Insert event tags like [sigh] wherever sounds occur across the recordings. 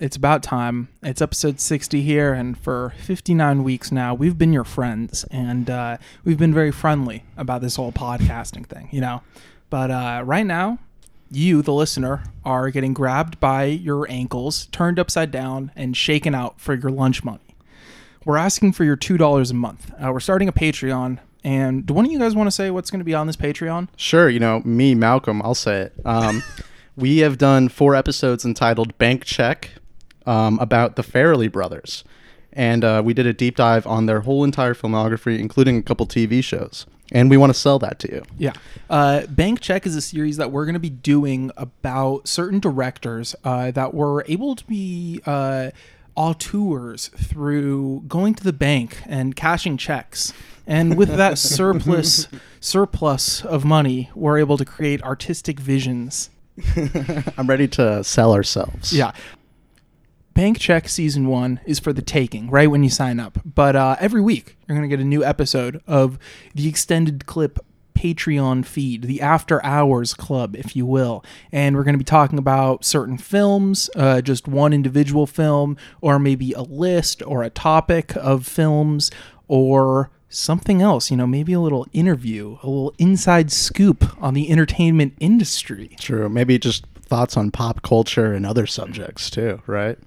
It's about time. It's episode 60 here, and for 59 weeks now, we've been your friends, and uh, we've been very friendly about this whole podcasting thing, you know? But uh, right now, you, the listener, are getting grabbed by your ankles, turned upside down, and shaken out for your lunch money. We're asking for your $2 a month. Uh, we're starting a Patreon, and do one of you guys want to say what's going to be on this Patreon? Sure, you know, me, Malcolm, I'll say it. Um, [laughs] we have done four episodes entitled Bank Check um, about the Farrelly brothers. And uh, we did a deep dive on their whole entire filmography, including a couple TV shows. And we want to sell that to you. Yeah. Uh, Bank Check is a series that we're going to be doing about certain directors uh, that were able to be uh, auteurs through going to the bank and cashing checks. And with that [laughs] surplus surplus of money, we're able to create artistic visions. [laughs] I'm ready to sell ourselves. Yeah. Bank Check season one is for the taking, right when you sign up. But uh, every week, you're going to get a new episode of the extended clip Patreon feed, the After Hours Club, if you will. And we're going to be talking about certain films, uh, just one individual film, or maybe a list or a topic of films, or something else, you know, maybe a little interview, a little inside scoop on the entertainment industry. True. Maybe just thoughts on pop culture and other subjects too, right?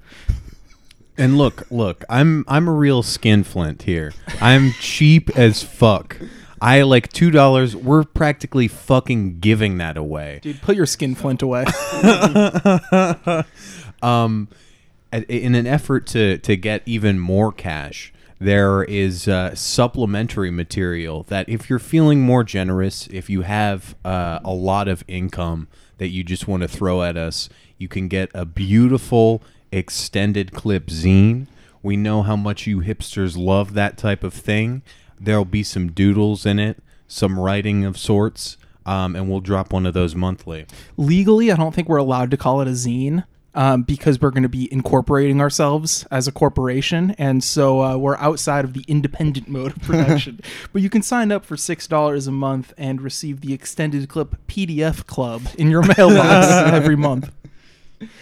And look, look, I'm I'm a real skinflint here. I'm cheap as fuck. I like two dollars. We're practically fucking giving that away. Dude, put your skin flint away. [laughs] [laughs] um, in an effort to to get even more cash, there is uh, supplementary material that if you're feeling more generous, if you have uh, a lot of income that you just want to throw at us, you can get a beautiful extended clip zine. We know how much you hipsters love that type of thing. There'll be some doodles in it, some writing of sorts, um, and we'll drop one of those monthly. Legally, I don't think we're allowed to call it a zine. Um, because we're going to be incorporating ourselves as a corporation, and so uh, we're outside of the independent [laughs] mode of production. [laughs] but you can sign up for six dollars a month and receive the extended clip PDF club in your mailbox [laughs] every month.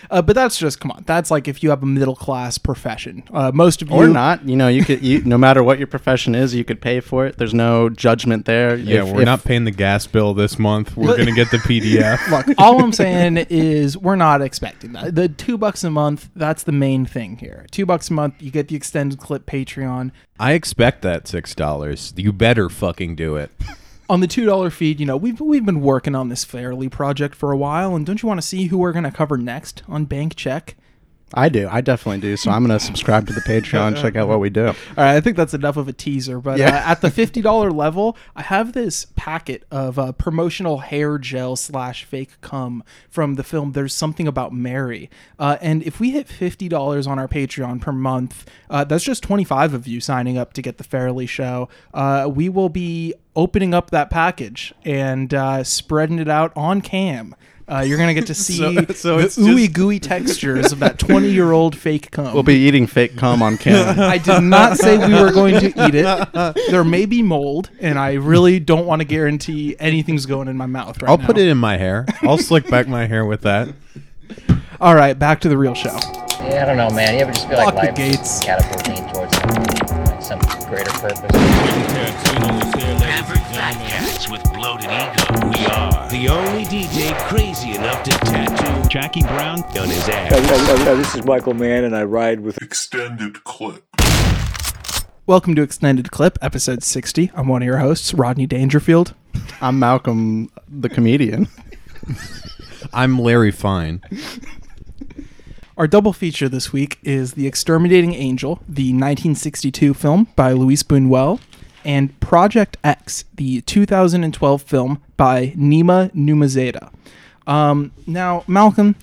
Uh, but that's just come on. That's like if you have a middle class profession. Uh, most of you Or not. You know, you could, you, no matter what your profession is, you could pay for it. There's no judgment there. Yeah, If- we're if- not paying the gas bill this month. We're gonna get the [laughs] PDF. Look, all I'm saying is we're not expecting that. The two bucks a month, that's the main thing here. Two bucks a month, you get the extended clip Patreon. I expect that six dollars. You better fucking do it. On the two dollar feed, you know, we've we've been working on this Farrelly project for a while, and don't you want to see who we're gonna cover next on Bank Check? I do. I definitely do. So I'm going to subscribe to the Patreon, check out what we do. All right, I think that's enough of a teaser. But Yeah. uh, at the fifty dollar level, I have this packet of uh, promotional hair gel slash fake cum from the film. There's something about Mary, uh, and if we hit fifty dollars on our Patreon per month, uh, that's just twenty five of you signing up to get the Farrelly Show. Uh, we will be opening up that package and uh, spreading it out on cam. Uh, you're gonna get to [laughs] see so the it's ooey just- gooey textures of that 20 year old fake cum. We'll be eating fake cum on camera. [laughs] I did not say we were going to eat it. [laughs] There may be mold, and I really don't want to guarantee anything's going in my mouth right now. I'll now. put it in my hair. I'll slick back my hair with that. All right, back to the real show. Yeah, I don't know, man. You ever just feel like Lock the life gates. catapulting towards like some greater purpose? Average fat cats with bloated ego. We are the only DJ crazy enough to tattoo Jackie Brown on his ass. this is Michael Mann, and I ride with extended clip. Welcome to Extended Clip, episode 60. I'm one of your hosts, Rodney Dangerfield. I'm Malcolm, the comedian. [laughs] I'm Larry Fine. Our double feature this week is The Exterminating Angel, the 1962 film by Luis Buñuel, and Project X, the 2012 film by Nima Nourizadeh. Um, now, Malcolm,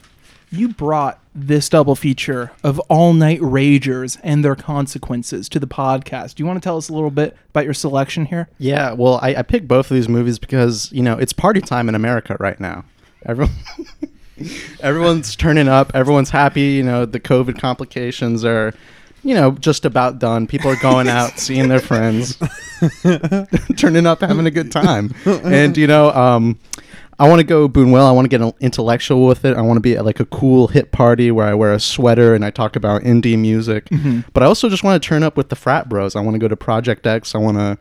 you brought this double feature of all night ragers and their consequences to the podcast. Do you want to tell us a little bit about your selection here? Yeah, well, I, I picked both of these movies because you know it's party time in America right now. Everyone, [laughs] everyone's turning up. Everyone's happy. You know the COVID complications are, you know, just about done. People are going out, [laughs] seeing their friends, [laughs] turning up, having a good time. And you know, um, I want to go Buñuel. I want to get intellectual with it. I want to be at like a cool hip party where I wear a sweater and I talk about indie music. But I also just want to turn up with the frat bros. I want to go to Project X. I want to,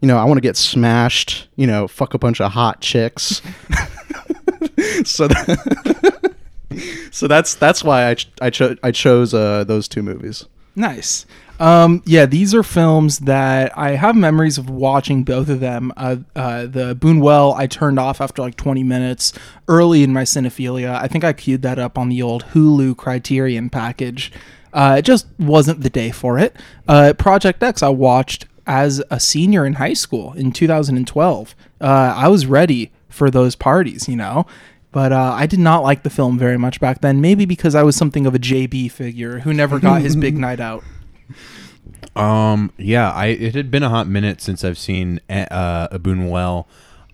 you know, I want to get smashed. You know, fuck a bunch of hot chicks. [laughs] [laughs] so, that [laughs] so that's that's why I ch- I, cho- I chose uh, those two movies. Nice. Um, yeah, these are films that I have memories of watching both of them. Uh, uh, the Buñuel I turned off after like 20 minutes early in my cinephilia. I think I queued that up on the old Hulu Criterion package. Uh, it just wasn't the day for it. Uh, Project X I watched as a senior in high school in 2012. Uh, I was ready for those parties, you know. But uh, I did not like the film very much back then. Maybe because I was something of a JB figure who never got his big [laughs] night out. Um, yeah, I it had been a hot minute since I've seen uh, a Buñuel.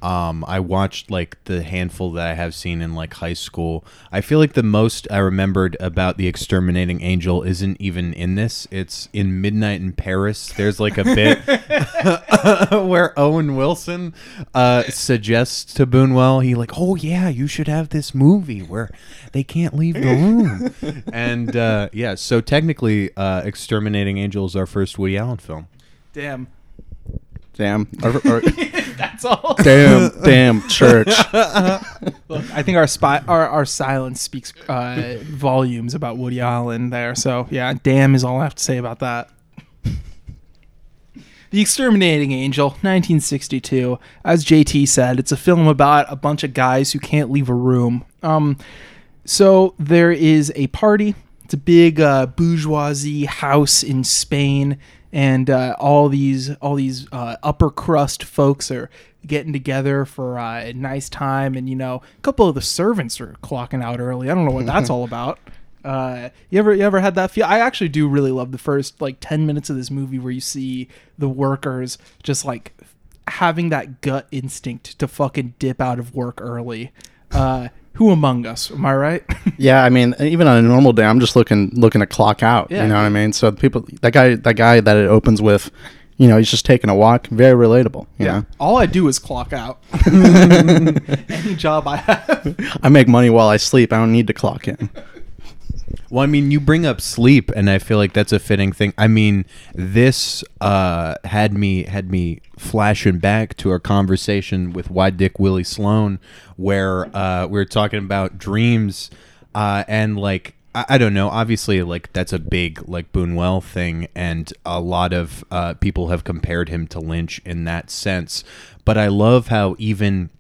Um, I watched like the handful that I have seen in like high school. I feel like the most I remembered about the exterminating angel isn't even in this. It's in Midnight in Paris. There's like a bit [laughs] [laughs] where Owen Wilson uh, suggests to Buñuel, he like, oh yeah, you should have this movie where they can't leave the room. [laughs] and uh, yeah, so technically, uh, exterminating angel is our first Woody Allen film. Damn. Damn. Or- or- [laughs] That's all. damn. Damn. Church. [laughs] Look, I think our spy, our, our silence speaks uh, volumes about Woody Allen there. So yeah, damn is all I have to say about that. The Exterminating Angel, 1962. As JT said, it's a film about a bunch of guys who can't leave a room. Um, so there is a party. It's a big uh, bourgeoisie house in Spain, and uh, all these all these uh, upper crust folks are getting together for uh, a nice time. And you know, a couple of the servants are clocking out early. I don't know what that's [laughs] all about. Uh, you ever you ever had that feel? I actually do really love the first like ten minutes of this movie where you see the workers just like having that gut instinct to fucking dip out of work early. Who among us? Am I right? [laughs] Yeah, I mean, even on a normal day, I'm just looking looking to clock out. Yeah. You know what I mean? So people, that guy, that guy that it opens with, you know, he's just taking a walk. Very relatable. You know? All I do is clock out. [laughs] [laughs] Any job I have. I make money while I sleep. I don't need to clock in. Well, I mean, you bring up sleep, and I feel like that's a fitting thing. I mean, this uh, had me had me flashing back to our conversation with Wide Dick Willie Sloan, where uh, we were talking about dreams, uh, and like I, I don't know. Obviously, like that's a big like Buñuel thing, and a lot of uh, people have compared him to Lynch in that sense. But I love how even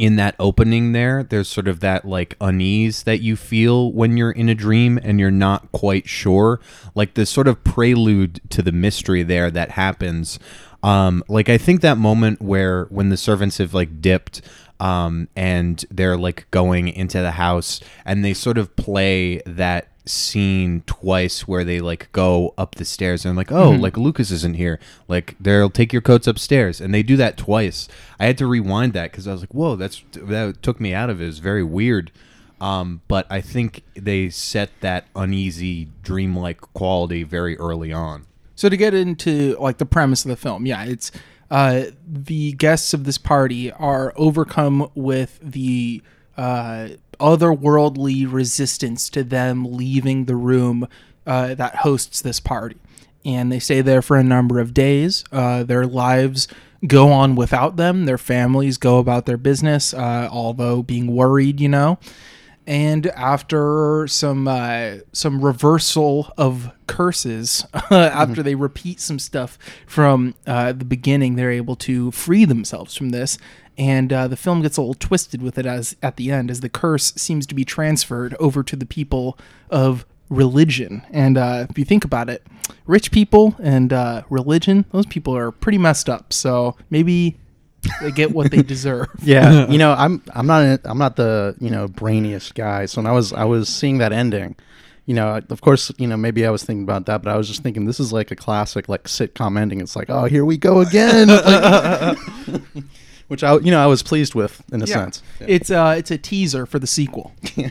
in that opening there there's sort of that like unease that you feel when you're in a dream and you're not quite sure. Like this sort of prelude to the mystery there that happens. Um like i think that moment where when the servants have like dipped um and they're like going into the house and they sort of play that scene twice where they like go up the stairs and I'm like, oh, like Lucas isn't here. Like they'll take your coats upstairs, and they do that twice. I had to rewind that because I was like, whoa, that's that took me out of it. It was very weird. Um, but I think they set that uneasy, dreamlike quality very early on. So to get into like the premise of the film, yeah, it's uh, the guests of this party are overcome with the uh, otherworldly resistance to them leaving the room uh, that hosts this party, and they stay there for a number of days. Uh, their lives go on without them. Their families go about their business, uh, although being worried, you know and after some uh, some reversal of curses, [laughs] after they repeat some stuff from uh, the beginning, they're able to free themselves from this. And uh, the film gets a little twisted with it as at the end, as the curse seems to be transferred over to the people of religion. And uh, if you think about it, rich people and uh, religion, those people are pretty messed up. So maybe they get what they [laughs] deserve. Yeah, [laughs] you know, I'm I'm not a, I'm not the you know brainiest guy. So when I was I was seeing that ending, you know, of course, you know, maybe I was thinking about that, but I was just thinking this is like a classic like sitcom ending. It's like, oh, here we go again, Like- [laughs] which I you know I was pleased with in a sense. Yeah. It's uh it's a teaser for the sequel. [laughs]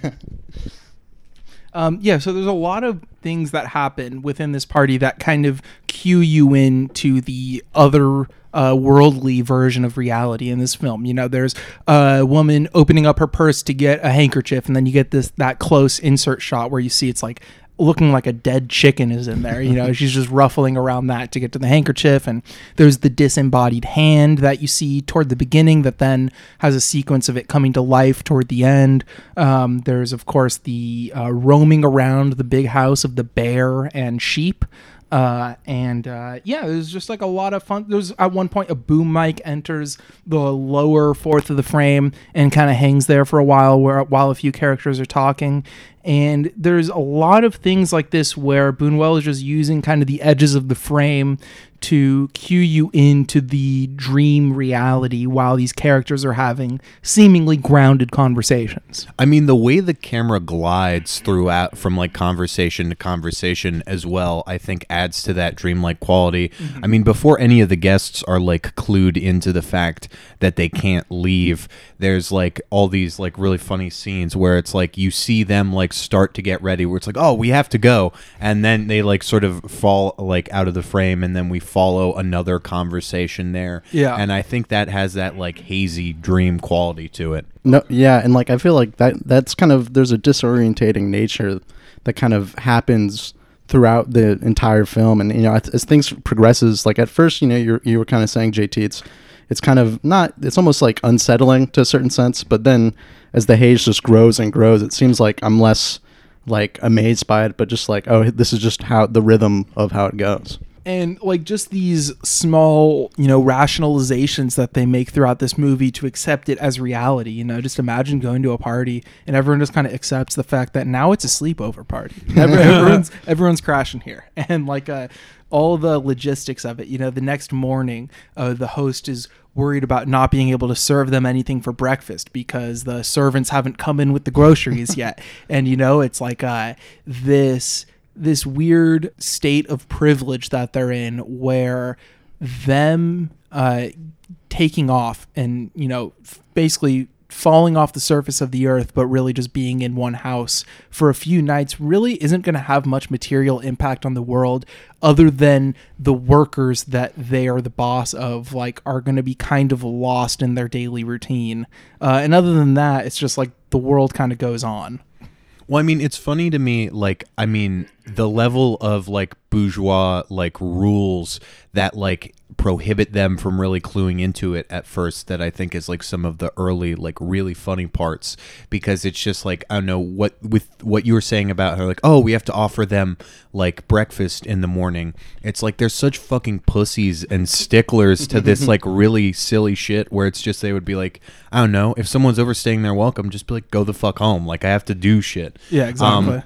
Um, yeah, so there's a lot of things that happen within this party that kind of cue you in to the other uh, worldly version of reality in this film. You know, there's a woman opening up her purse to get a handkerchief, and then you get this that close insert shot where you see it's like looking like a dead chicken is in there. You know, [laughs] she's just ruffling around that to get to the handkerchief. And there's the disembodied hand that you see toward the beginning that then has a sequence of it coming to life toward the end. Um, there's, of course, the uh, roaming around the big house of the bear and sheep. Uh, and uh, yeah, there's just like a lot of fun. There's at one point a boom mic enters the lower fourth of the frame and kind of hangs there for a while, where while a few characters are talking. And there's a lot of things like this where Buñuel is just using kind of the edges of the frame to cue you into the dream reality while these characters are having seemingly grounded conversations. I mean, the way the camera glides throughout from like conversation to conversation as well, I think adds to that dreamlike quality. Mm-hmm. I mean, before any of the guests are like clued into the fact that they can't leave, there's like all these like really funny scenes where it's like you see them like start to get ready, where it's like, oh, we have to go. And then they like sort of fall like out of the frame, and then we follow another conversation there. Yeah. And I think that has that like hazy dream quality to it. No, yeah, and like I feel like that that's kind of there's a disorientating nature that kind of happens throughout the entire film, and you know as, as things progresses, like at first, you know, you you were kind of saying JT, it's it's kind of not it's almost like unsettling to a certain sense, but then as the haze just grows and grows, it seems like I'm less like amazed by it, but just like oh, this is just how the rhythm of how it goes. And like just these small you know rationalizations that they make throughout this movie to accept it as reality you know? Just imagine going to a party and everyone just kind of accepts the fact that now it's a sleepover party. [laughs] Everyone's everyone's crashing here. [laughs] And like uh all the logistics of it you know? The next morning uh, the host is worried about not being able to serve them anything for breakfast because the servants haven't come in with the groceries [laughs] yet. And you know it's like uh this this weird state of privilege that they're in where them uh, taking off and you know basically falling off the surface of the earth but really just being in one house for a few nights really isn't going to have much material impact on the world other than the workers that they are the boss of like are going to be kind of lost in their daily routine. Uh, and other than that it's just like the world kind of goes on. Well, I mean, it's funny to me, like, I mean, the level of like bourgeois like rules that like prohibit them from really cluing into it at first that I think is like some of the early like really funny parts because it's just like I don't know what with what you were saying about her like oh we have to offer them like breakfast in the morning. It's like they're such fucking pussies and sticklers to this [laughs] like really silly shit where it's just they would be like I don't know if someone's overstaying their welcome just be like go the fuck home. Like I have to do shit. Yeah exactly. Um,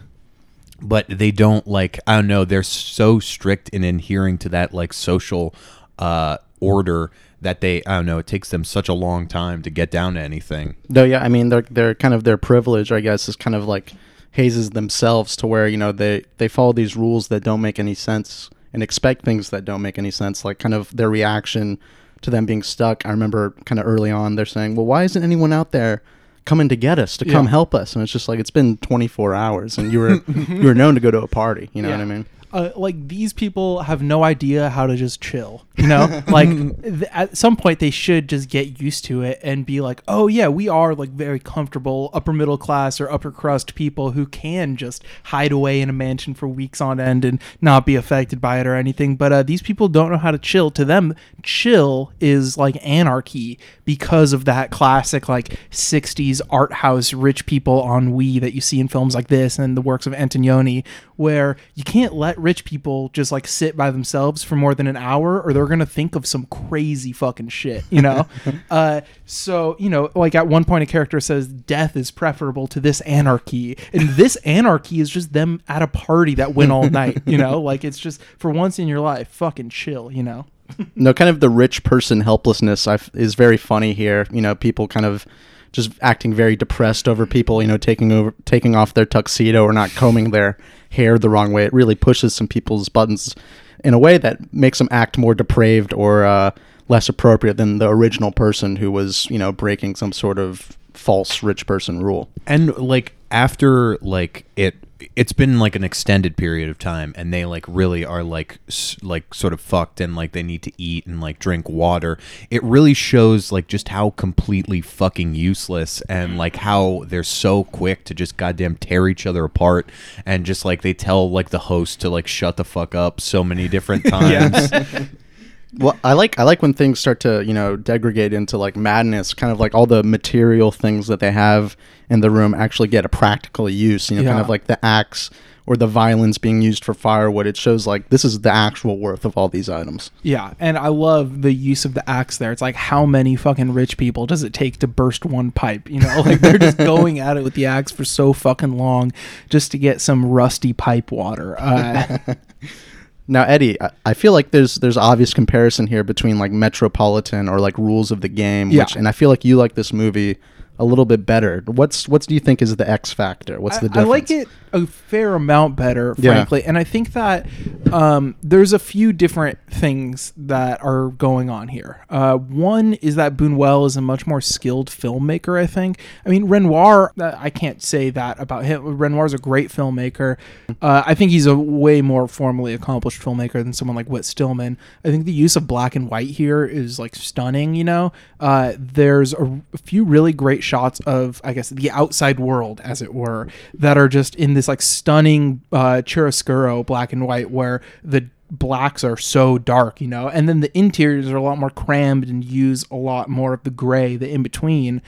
but they don't like I don't know they're so strict in adhering to that like social uh order that they I don't know it takes them such a long time to get down to anything. No, yeah, I mean they're they're kind of their privilege, I guess, is kind of like hazes themselves to where you know they they follow these rules that don't make any sense and expect things that don't make any sense. Like kind of their reaction to them being stuck. I remember kind of early on they're saying, "Well, why isn't anyone out there coming to get us to come Yeah. help us?" And it's just like it's been 24 hours, and you were [laughs] you were known to go to a party. You know what I mean? Uh, like these people have no idea how to just chill you know? [laughs] Like th- at some point they should just get used to it and be like oh yeah we are like very comfortable upper middle class or upper crust people who can just hide away in a mansion for weeks on end and not be affected by it or anything. But uh, these people don't know how to chill. To them chill is like anarchy because of that classic like 60s art house rich people on we that you see in films like this and the works of antonioni where you can't let rich people just like sit by themselves for more than an hour or they're gonna think of some crazy fucking shit you know [laughs] uh, so you know like at one point a character says death is preferable to this anarchy and this anarchy is just them at a party that went all night you know [laughs] like it's just for once in your life fucking chill you know [laughs] no, kind of the rich person helplessness I f- is very funny here. You know, people kind of just acting very depressed over people, you know, taking over, taking off their tuxedo or not combing their hair the wrong way. It really pushes some people's buttons in a way that makes them act more depraved or uh, less appropriate than the original person who was, you know, breaking some sort of false rich person rule. And like after like it it's been like an extended period of time and they like really are like like sort of fucked and like they need to eat and like drink water. It really shows like just how completely fucking useless and mm. like how they're so quick to just goddamn tear each other apart and just like they tell like the host to like shut the fuck up so many different [laughs] times Well, I like I like when things start to you know degrade into like madness, kind of like all the material things that they have in the room actually get a practical use. You know, kind of like the axe or the violence being used for firewood. It shows like this is the actual worth of all these items. Yeah, and I love the use of the axe there. It's like how many fucking rich people does it take to burst one pipe? You know, [laughs] like they're just going at it with the axe for so fucking long just to get some rusty pipe water. Uh, [laughs] Now, Eddie, I, I feel like there's there's obvious comparison here between like Metropolitan or like Rules of the Game, Yeah. which and I feel like you like this movie a little bit better. What's what do you think is the X factor? What's the I, I like it a fair amount better, Yeah. frankly. And I think that um, there's a few different things that are going on here. Uh, one is that Buñuel is a much more skilled filmmaker, I think. I mean, Renoir, uh, I can't say that about him. Renoir's a great filmmaker. Uh, I think he's a way more formally accomplished filmmaker than someone like Whit Stillman. I think the use of black and white here is like stunning, you know? Uh, there's a, a few really great shots of, I guess, the outside world, as it were, that are just in this like stunning uh, chiaroscuro black and white where the blacks are so dark, you know, and then the interiors are a lot more crammed and use a lot more of the gray, the in between.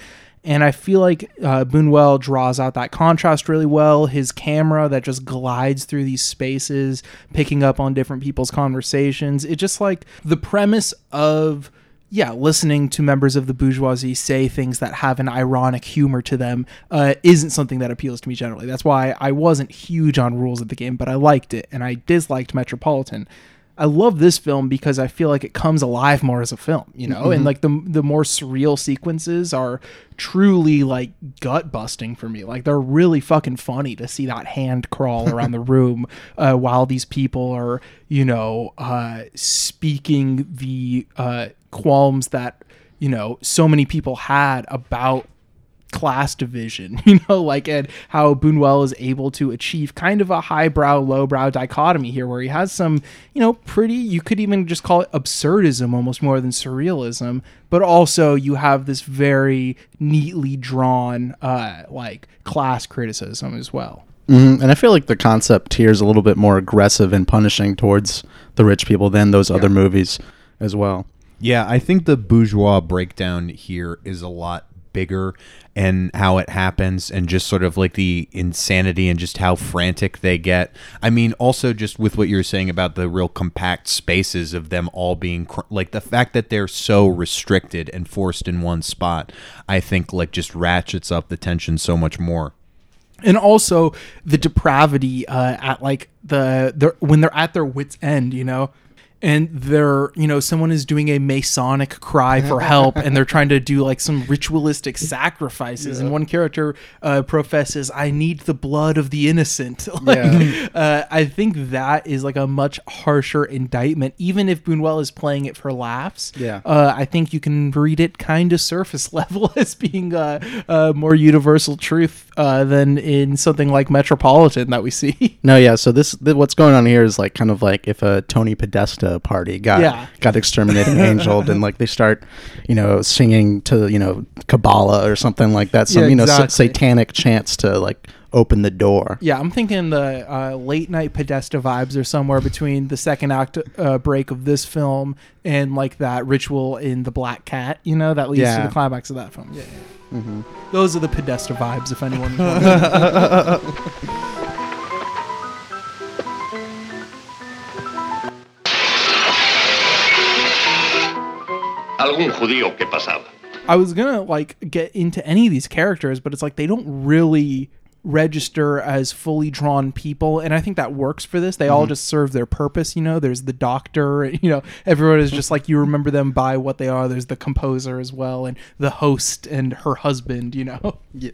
And I feel like uh, Buñuel draws out that contrast really well. His camera that just glides through these spaces, picking up on different people's conversations. It just like the premise of yeah, listening to members of the bourgeoisie say things that have an ironic humor to them uh, isn't something that appeals to me generally. That's why I wasn't huge on rules of the game, but I liked it, and I disliked Metropolitan. I love this film because I feel like it comes alive more as a film, you know, and like the the more surreal sequences are truly like gut busting for me. Like they're really fucking funny to see that hand crawl around the [laughs] room uh, while these people are, you know, uh, speaking the uh, qualms that you know so many people had about class division, [laughs] you know, like and how Buñuel is able to achieve kind of a highbrow, lowbrow dichotomy here, where he has some, you know, pretty you could even just call it absurdism almost more than surrealism, but also you have this very neatly drawn uh like class criticism as well. Mhm. And I feel like the concept here is a little bit more aggressive and punishing towards the rich people than those other movies as well. Yeah, I think the bourgeois breakdown here is a lot bigger and how it happens and just sort of like the insanity and just how frantic they get. I mean, also just with what you were saying about the real compact spaces of them all being cr- like the fact that they're so restricted and forced in one spot, I think like just ratchets up the tension so much more. and also the depravity uh, at like the they're, when they're at their wits end you know and they're you know someone is doing a masonic cry for [laughs] help and they're trying to do like some ritualistic sacrifices and one character uh, professes i need the blood of the innocent [laughs] like, Yeah. uh, i think that is like a much harsher indictment even if Buñuel is playing it for laughs Yeah. uh, I think you can read it kind of surface [laughs] level as being a, a more universal truth uh, than in something like Metropolitan that we see. No, yeah. So this, th- what's going on here is like kind of like if a Tony Podesta party got Yeah. got exterminated, and angeled, and like they start, you know, singing to you know Kabbalah or something like that. Some Yeah, you know sa- satanic chants to like open the door. yeah, I'm thinking the uh, late night Podesta vibes are somewhere between the second act uh, break of this film and like that ritual in the Black Cat, you know, that leads Yeah. to the climax of that film. Yeah, yeah. Those are the Podesta vibes, if anyone. [laughs] Algún judío que pasaba. I was gonna like get into any of these characters, but it's like they don't really register as fully drawn people, and I think that works for this. They all mm-hmm. just serve their purpose. You know, there's the doctor. [laughs] You know, everyone is just like you remember them by what they are. There's the composer as well, and the host and her husband. You know, Yeah.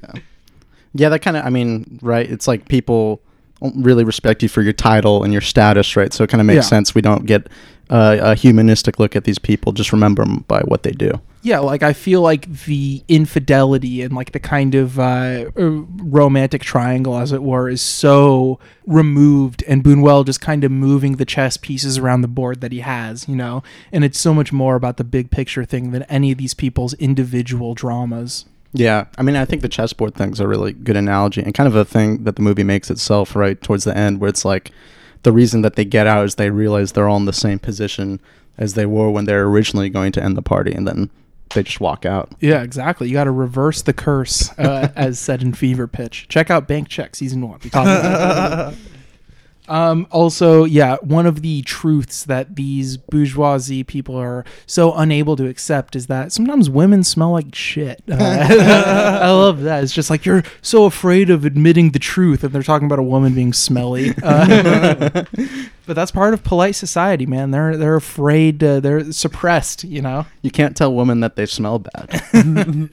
Yeah, that kind of. I mean, right? It's like people really respect you for your title and your status, right? So it kind of makes Yeah. sense we don't get uh, a humanistic look at these people. Just remember them by what they do. Yeah, like I feel like the infidelity and like the kind of uh, uh, romantic triangle, as it were, is so removed, and Buñuel just kind of moving the chess pieces around the board that he has, you know, and it's so much more about the big picture thing than any of these people's individual dramas. Yeah, I mean, I think the chessboard thing's a really good analogy and kind of a thing that the movie makes itself right towards the end, where it's like the reason that they get out is they realize they're all in the same position as they were when they're originally going to end the party, and then they just walk out. Yeah, exactly. You got to reverse the curse, uh, [laughs] as said in Fever Pitch. Check out Bank Check season one. [laughs] We talked about that. Um, also, yeah, one of the truths that these bourgeoisie people are so unable to accept is that sometimes women smell like shit. Uh, [laughs] I love that. It's just like you're so afraid of admitting the truth, and they're talking about a woman being smelly. Uh, [laughs] but that's part of polite society, man. They're they're afraid. Uh, they're suppressed. You know. You can't tell women that they smell bad. [laughs]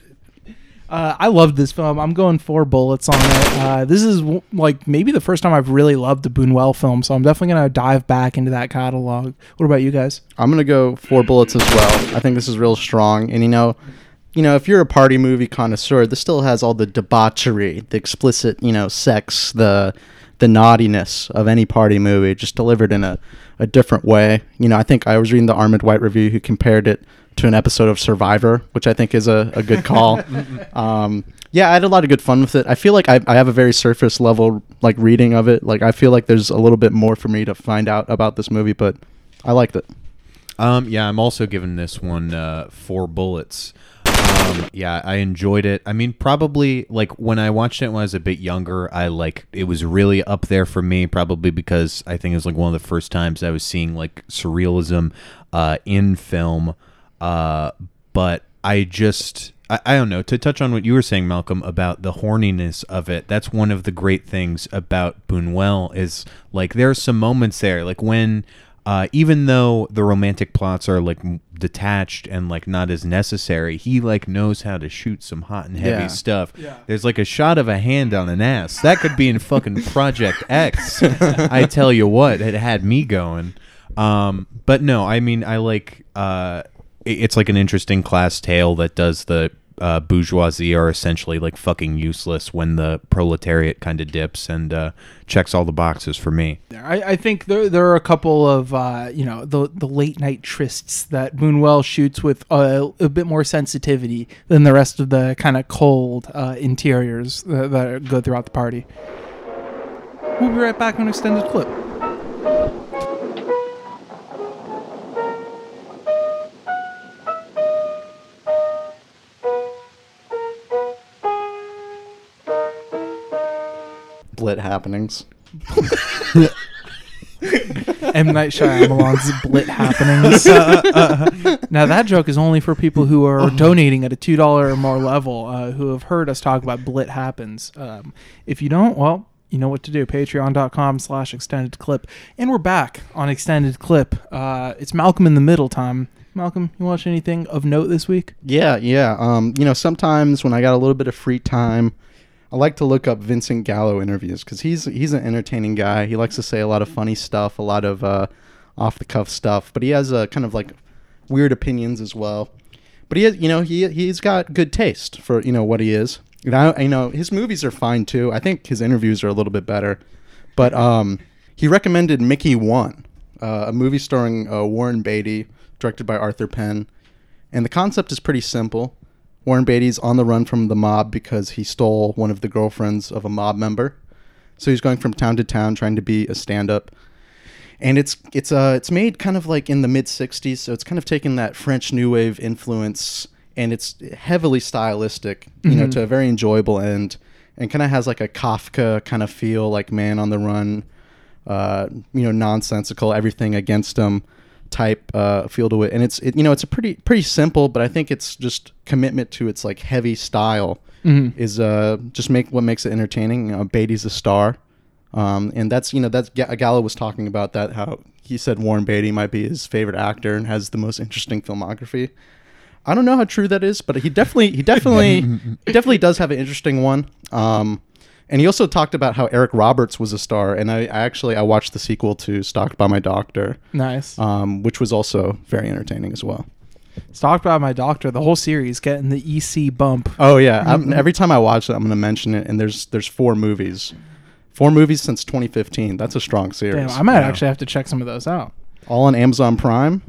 Uh, I loved this film. I'm going four bullets on it. Uh, this is like maybe the first time I've really loved a Buñuel film, so I'm definitely gonna dive back into that catalog. What about you guys? I'm gonna go four bullets as well. I think this is real strong, and you know, you know, if you're a party movie connoisseur, this still has all the debauchery, the explicit, you know, sex, the the naughtiness of any party movie, just delivered in a, a different way. You know, I think I was reading the Armond White review who compared it to an episode of Survivor, which I think is a, a good call. [laughs] um, yeah, I had a lot of good fun with it. I feel like I, I have a very surface level like reading of it. Like I feel like there's a little bit more for me to find out about this movie, but I liked it. Um, yeah, I'm also giving this one uh, four bullets. Um, yeah, I enjoyed it. I mean, probably like when I watched it when I was a bit younger, I like it was really up there for me. Probably because I think it was like one of the first times I was seeing like surrealism uh, in film. Uh, but I just I, I don't know to touch on what you were saying, Malcolm, about the horniness of it. That's one of the great things about Buñuel is like there are some moments there, like when uh, even though the romantic plots are like detached and like not as necessary, he like knows how to shoot some hot and heavy Yeah. stuff. There's like a shot of a hand on an ass that could be in fucking Project [laughs] X. I tell you what, it had me going. Um, but no, I mean, I like uh, it- it's like an interesting class tale that does the uh, bourgeoisie are essentially like fucking useless when the proletariat kind of dips and uh, checks all the boxes for me. I, I think there there are a couple of uh, you know the the late night trysts that Buñuel shoots with a, a bit more sensitivity than the rest of the kind of cold uh, interiors that, that go throughout the party. We'll be right back on an extended clip. Blit happenings. M Night Shyamalan's Blit happenings. now that joke is only for people who are donating at a two dollar or more level, uh, who have heard us talk about Blit happens. Um, if you don't, well, you know what to do. Patreon.com slash extended clip, and we're back on extended clip. Uh, it's Malcolm in the middle time. Malcolm, you watch anything of note this week? Yeah, yeah. Um, you know, sometimes when I got a little bit of free time, I like to look up Vincent Gallo interviews because he's he's an entertaining guy. He likes to say a lot of funny stuff, a lot of uh, off the cuff stuff, but he has a kind of like weird opinions as well. But he, has, you know, he he's got good taste for you know what he is. And I, you know, his movies are fine too. I think his interviews are a little bit better. But um, he recommended Mickey One, uh, a movie starring uh, Warren Beatty, directed by Arthur Penn. And the concept is pretty simple. Warren Beatty's on the run from the mob because he stole one of the girlfriends of a mob member. So he's going from town to town trying to be a stand-up. And it's it's uh it's made kind of like in the mid 60s, so it's kind of taken that French new wave influence and it's heavily stylistic, you know, to a very enjoyable end and kind of has like a Kafka kind of feel like Man on the Run uh, you know, nonsensical, everything against him type uh, feel to it. And it's, it, you know, it's a pretty, pretty simple, but I think it's just commitment to its like heavy style is uh, just make what makes it entertaining. Uh, Beatty's a star. Um, and that's, you know, that's Ga- Gallo was talking about that, how he said Warren Beatty might be his favorite actor and has the most interesting filmography. I don't know how true that is, but he definitely, he definitely, [laughs] he definitely does have an interesting one. Um, And he also talked about how Eric Roberts was a star, and I, I actually I watched the sequel to Stalked by My Doctor, Nice. um, which was also very entertaining as well. Talked by my doctor. The whole series getting the EC bump. Oh yeah, I'm, every time I watch it, I'm going to mention it. And there's there's four movies, four movies since 2015. That's a strong series. Damn, I might actually have to check some of those out. all on Amazon Prime.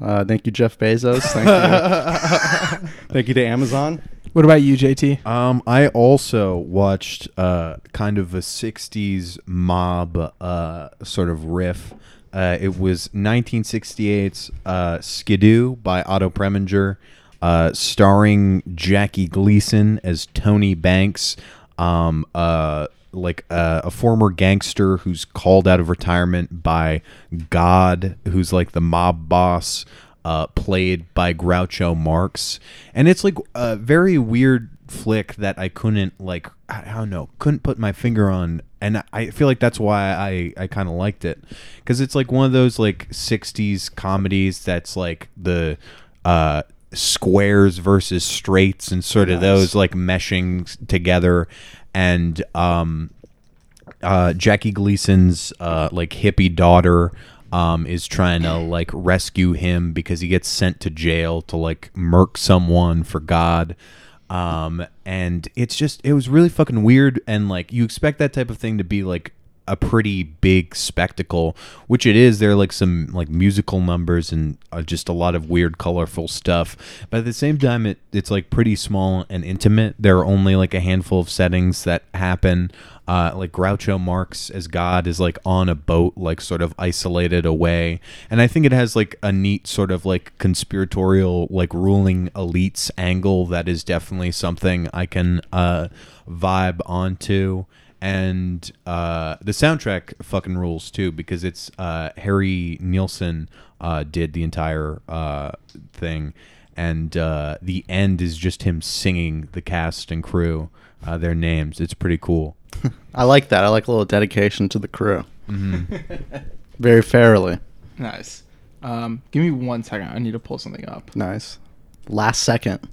Uh, thank you, Jeff Bezos. Thank you. [laughs] thank you to Amazon. What about you, JT? Um, I also watched uh, kind of a '60s mob uh, sort of riff. Uh, it was 1968's uh, Skidoo by Otto Preminger, uh, starring Jackie Gleason as Tony Banks, um, uh, like a former gangster who's called out of retirement by God, who's like the mob boss uh, played by Groucho Marx, and it's like a very weird flick that I couldn't like I don't know couldn't put my finger on, and I feel like that's why I I kind of liked it. Because it's like one of those like '60s comedies that's like the uh squares versus straights and sort of those like meshing together. And um uh, Jackie Gleason's uh, like hippie daughter um, is trying to like rescue him because he gets sent to jail to like murk someone for God. Um, and it's just it was really fucking weird and like you expect that type of thing to be like a pretty big spectacle, which it is. There are like some like musical numbers and uh, just a lot of weird, colorful stuff. But at the same time, it it's like pretty small and intimate. There are only like a handful of settings that happen. Uh, like Groucho Marx as God is like on a boat, like sort of isolated away, and I think it has like a neat sort of like conspiratorial, like ruling elites angle that is definitely something I can uh, vibe onto. And uh, the soundtrack fucking rules too because it's uh, Harry Nilsson uh, did the entire uh, thing, and uh, the end is just him singing the cast and crew uh, their names. It's pretty cool. [laughs] I like that. I like a little dedication to the crew. [laughs] Very Farrelly. Nice. Um, give me one second. I need to pull something up. Nice. Last second.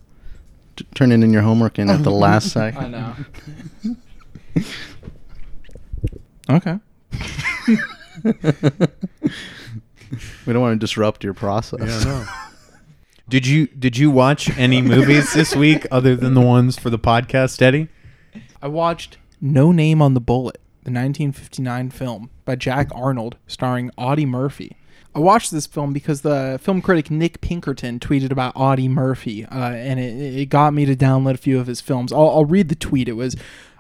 T- turning in your homework in at the [laughs] last second. I know. okay. We don't want to disrupt your process. Did you did you watch any movies this week other than the ones for the podcast, Eddie? I watched No Name on the Bullet, the 1959 film by Jack Arnold, starring Audie Murphy. I watched this film because the film critic Nick Pinkerton tweeted about Audie Murphy, uh, and it, it got me to download a few of his films. I'll, I'll read the tweet. It was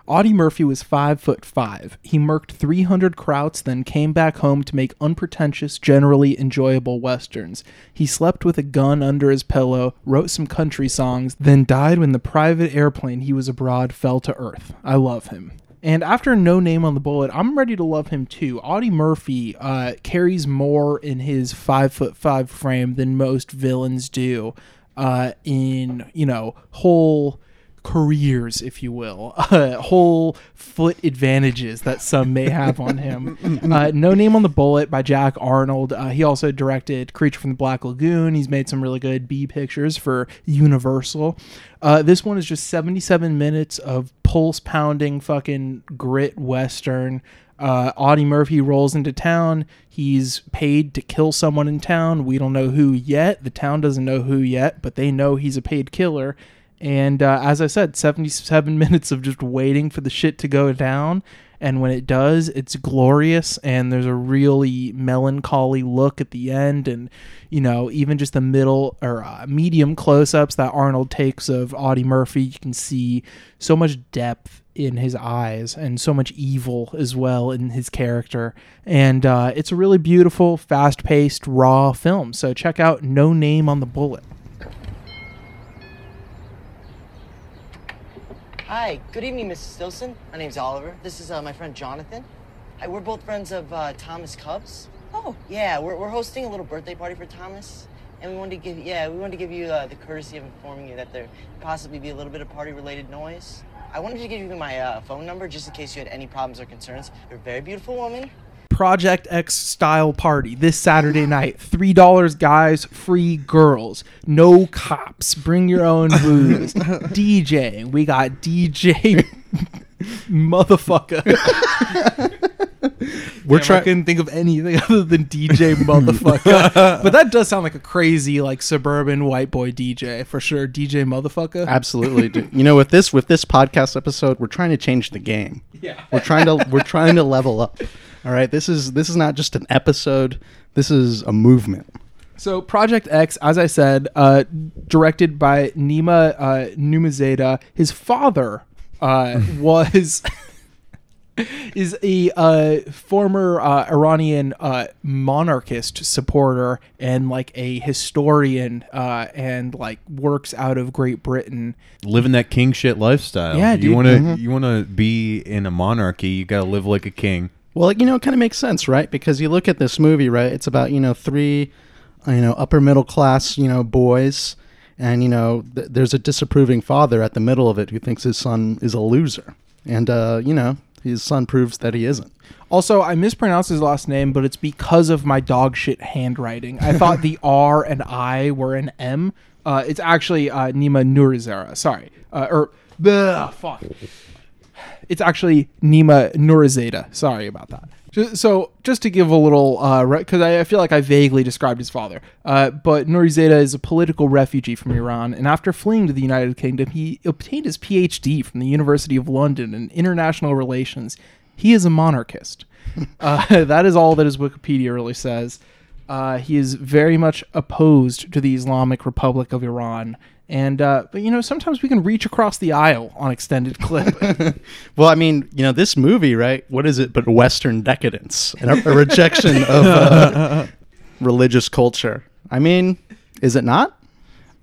Audie Murphy was five foot five. He murked 300 krauts, then came back home to make unpretentious, generally enjoyable westerns. He slept with a gun under his pillow, wrote some country songs, then died when the private airplane he was abroad fell to earth. I love him. And after No Name on the Bullet, I'm ready to love him too. Audie Murphy uh, carries more in his five foot five frame than most villains do uh, in, you know, whole careers, if you will, [laughs] uh, whole foot advantages that some may have on him. [laughs] Uh, no Name on the Bullet by Jack Arnold. Uh, he also directed Creature from the Black Lagoon. He's made some really good B pictures for Universal. Uh, this one is just 77 minutes of pulse pounding fucking grit western. Uh, Audie Murphy rolls into town. He's paid to kill someone in town. We don't know who yet. The town doesn't know who yet, but they know he's a paid killer. And uh, as I said, 77 [laughs] minutes of just waiting for the shit to go down. And when it does, it's glorious. And there's a really melancholy look at the end. And, you know, even just the middle or uh, medium close ups that Arnold takes of Audie Murphy, you can see so much depth in his eyes and so much evil as well in his character. And uh, it's a really beautiful, fast paced, raw film. So check out No Name on the Bullet. Hi, good evening, Mrs. Stilson. My name's Oliver. This is uh, my friend Jonathan. Hi, we're both friends of uh, Thomas Cubs. Oh. Yeah, we're, we're hosting a little birthday party for Thomas. And we wanted to give yeah, we wanted to give you uh, the courtesy of informing you that there could possibly be a little bit of party-related noise. I wanted to give you my uh, phone number just in case you had any problems or concerns. You're a very beautiful woman. Project X style party this Saturday night. Three dollars, guys. Free girls. No cops. Bring your own booze. [laughs] DJ. We got DJ [laughs] motherfucker. [laughs] We're Damn, I trying. couldn't think of anything other than DJ motherfucker. but that does sound like a crazy like suburban white boy DJ for sure. DJ motherfucker. Absolutely. dude. You know, with this with this podcast episode, we're trying to change the game. Yeah. We're trying to we're trying to level up. All right. This is this is not just an episode. This is a movement. So Project X, as I said, uh, directed by Nima uh, Nourizadeh. His father uh, [laughs] was is a uh, former uh, Iranian uh, monarchist supporter and like a historian uh, and like works out of Great Britain. living that king shit lifestyle. Yeah, you dude. want to Mm-hmm. you want to be in a monarchy. You got to live like a king. Well, you know, it kind of makes sense, right? Because you look at this movie, right? It's about you know three, you know, upper middle class, you know, boys, and you know, th- there's a disapproving father at the middle of it who thinks his son is a loser, and uh, you know, his son proves that he isn't. Also, I mispronounced his last name, but it's because of my dog shit handwriting. I thought the [laughs] R and I were an M. Uh, it's actually uh, Nima Nurizera. Sorry. Uh, or, bleh, fuck. It's actually Nima Nourizadeh. Sorry about that. So, just to give a little, because I, I feel like I vaguely described his father, uh, but Nourizadeh is a political refugee from Iran, and after fleeing to the United Kingdom, he obtained his PhD from the University of London in international relations. He is a monarchist. [laughs] uh, [laughs] that is all that his Wikipedia really says. Uh, he is very much opposed to the Islamic Republic of Iran. And, uh, but you know, sometimes we can reach across the aisle on extended [laughs] clip. Well, I mean, you know, this movie, right? What is it but Western decadence and a, a rejection of uh, [laughs] religious culture? I mean, is it not?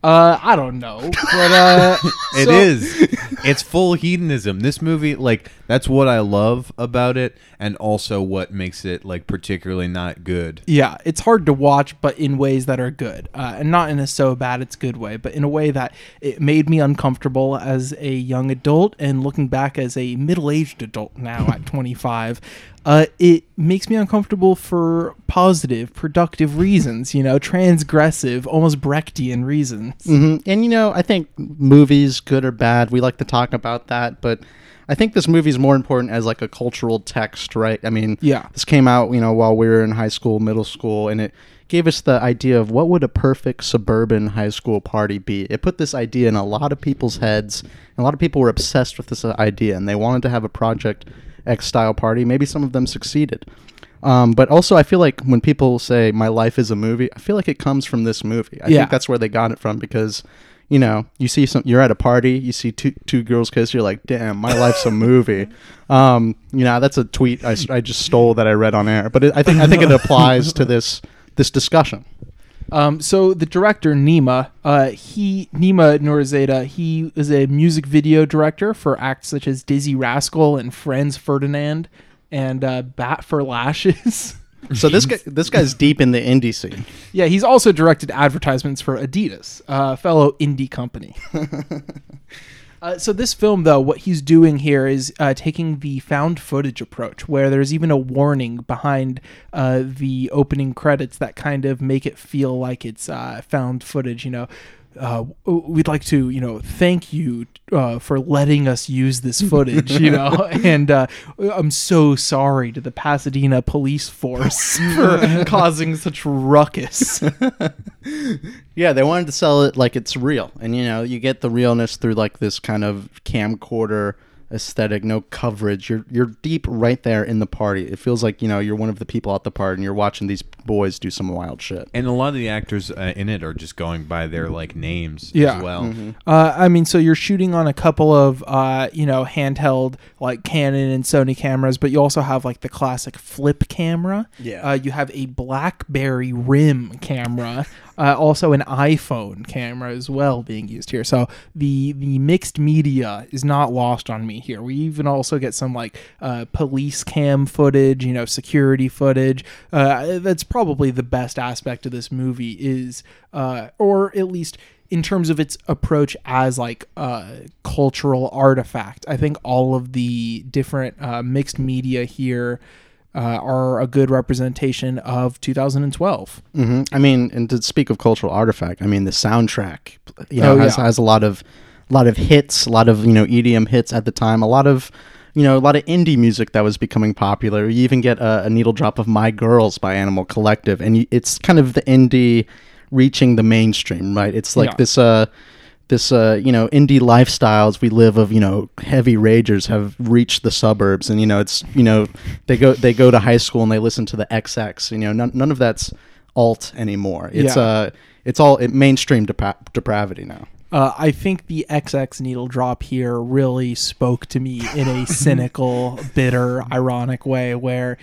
Uh, I don't know, but uh, [laughs] It so- is. It's full hedonism. This movie, like, that's what I love about it, and also what makes it like particularly not good. Yeah, it's hard to watch, but in ways that are good, uh, and not in a so bad it's good way, but in a way that it made me uncomfortable as a young adult, and looking back as a middle-aged adult now at 25, uh, it makes me uncomfortable for positive, productive reasons. You know, transgressive, almost Brechtian reasons. hmm And you know, I think movies, good or bad, we like to talk about that, but I think this movie is more important as like a cultural text, right? I mean, Yeah. this came out, you know, while we were in high school, middle school, and it gave us the idea of what would a perfect suburban high school party be. It put this idea in a lot of people's heads, and a lot of people were obsessed with this idea, and they wanted to have a Project X style party. Maybe some of them succeeded. Um, but also, I feel like when people say my life is a movie, I feel like it comes from this movie. I Yeah. think that's where they got it from because, you know, you see some, you're at a party, you see two two girls kiss, you're like, damn, my life's a movie. [laughs] Um, you know, that's a tweet I, I just stole that I read on air, but it, I think I think it applies to this this discussion. Um, so the director Nima, uh, he Nima Nourizadeh, he is a music video director for acts such as Dizzee Rascal and Franz Ferdinand and uh, Bat for Lashes. [laughs] So this guy this guy's deep in the indie scene. yeah, he's also directed advertisements for Adidas, a fellow indie company. [laughs] Uh, so this film, though, what he's doing here is uh, taking the found footage approach, where there's even a warning behind uh, the opening credits that kind of make it feel like it's uh, found footage. You know, uh, we'd like to, you know, thank you uh, for letting us use this [laughs] footage. You know, [laughs] and uh, I'm so sorry to the Pasadena police force [laughs] for causing such ruckus. Yeah, they wanted to sell it like it's real, and you know, you get the realness through like this kind of camcorder aesthetic, no coverage. You're you're deep right there in the party. It feels like you know you're one of the people at the party, and you're watching these boys do some wild shit. And a lot of the actors uh, in it are just going by their like names Yeah. as well. Uh, I mean, so you're shooting on a couple of, uh, you know, handheld like Canon and Sony cameras, but you also have like the classic flip camera. Yeah. Uh, you have a BlackBerry Rim camera, uh, also an iPhone camera as well being used here. So the the mixed media is not lost on me here. We even also get some like uh, police cam footage, you know, security footage. Uh, that's probably the best aspect of this movie is, uh, or at least in terms of its approach as like a cultural artifact. I think all of the different uh, mixed media here uh, are a good representation of 2012. hmm I mean, and to speak of cultural artifact, I mean the soundtrack, you know, Oh, has, yeah. has a lot of, a lot of hits, a lot of you know EDM hits at the time, a lot of you know, a lot of indie music that was becoming popular. You even get a, a needle drop of My Girls by Animal Collective, and it's kind of the indie reaching the mainstream, right? It's like Yeah. this, uh, this, uh, you know, indie lifestyles we live of, you know, heavy ragers have reached the suburbs, and you know, it's, you know, they go they go to high school and they listen to the XX. You know, none, none of that's alt anymore. It's Yeah. uh, it's all it, mainstream depra- depravity now. Uh, I think the XX needle drop here really spoke to me in a [laughs] cynical, bitter, ironic way where,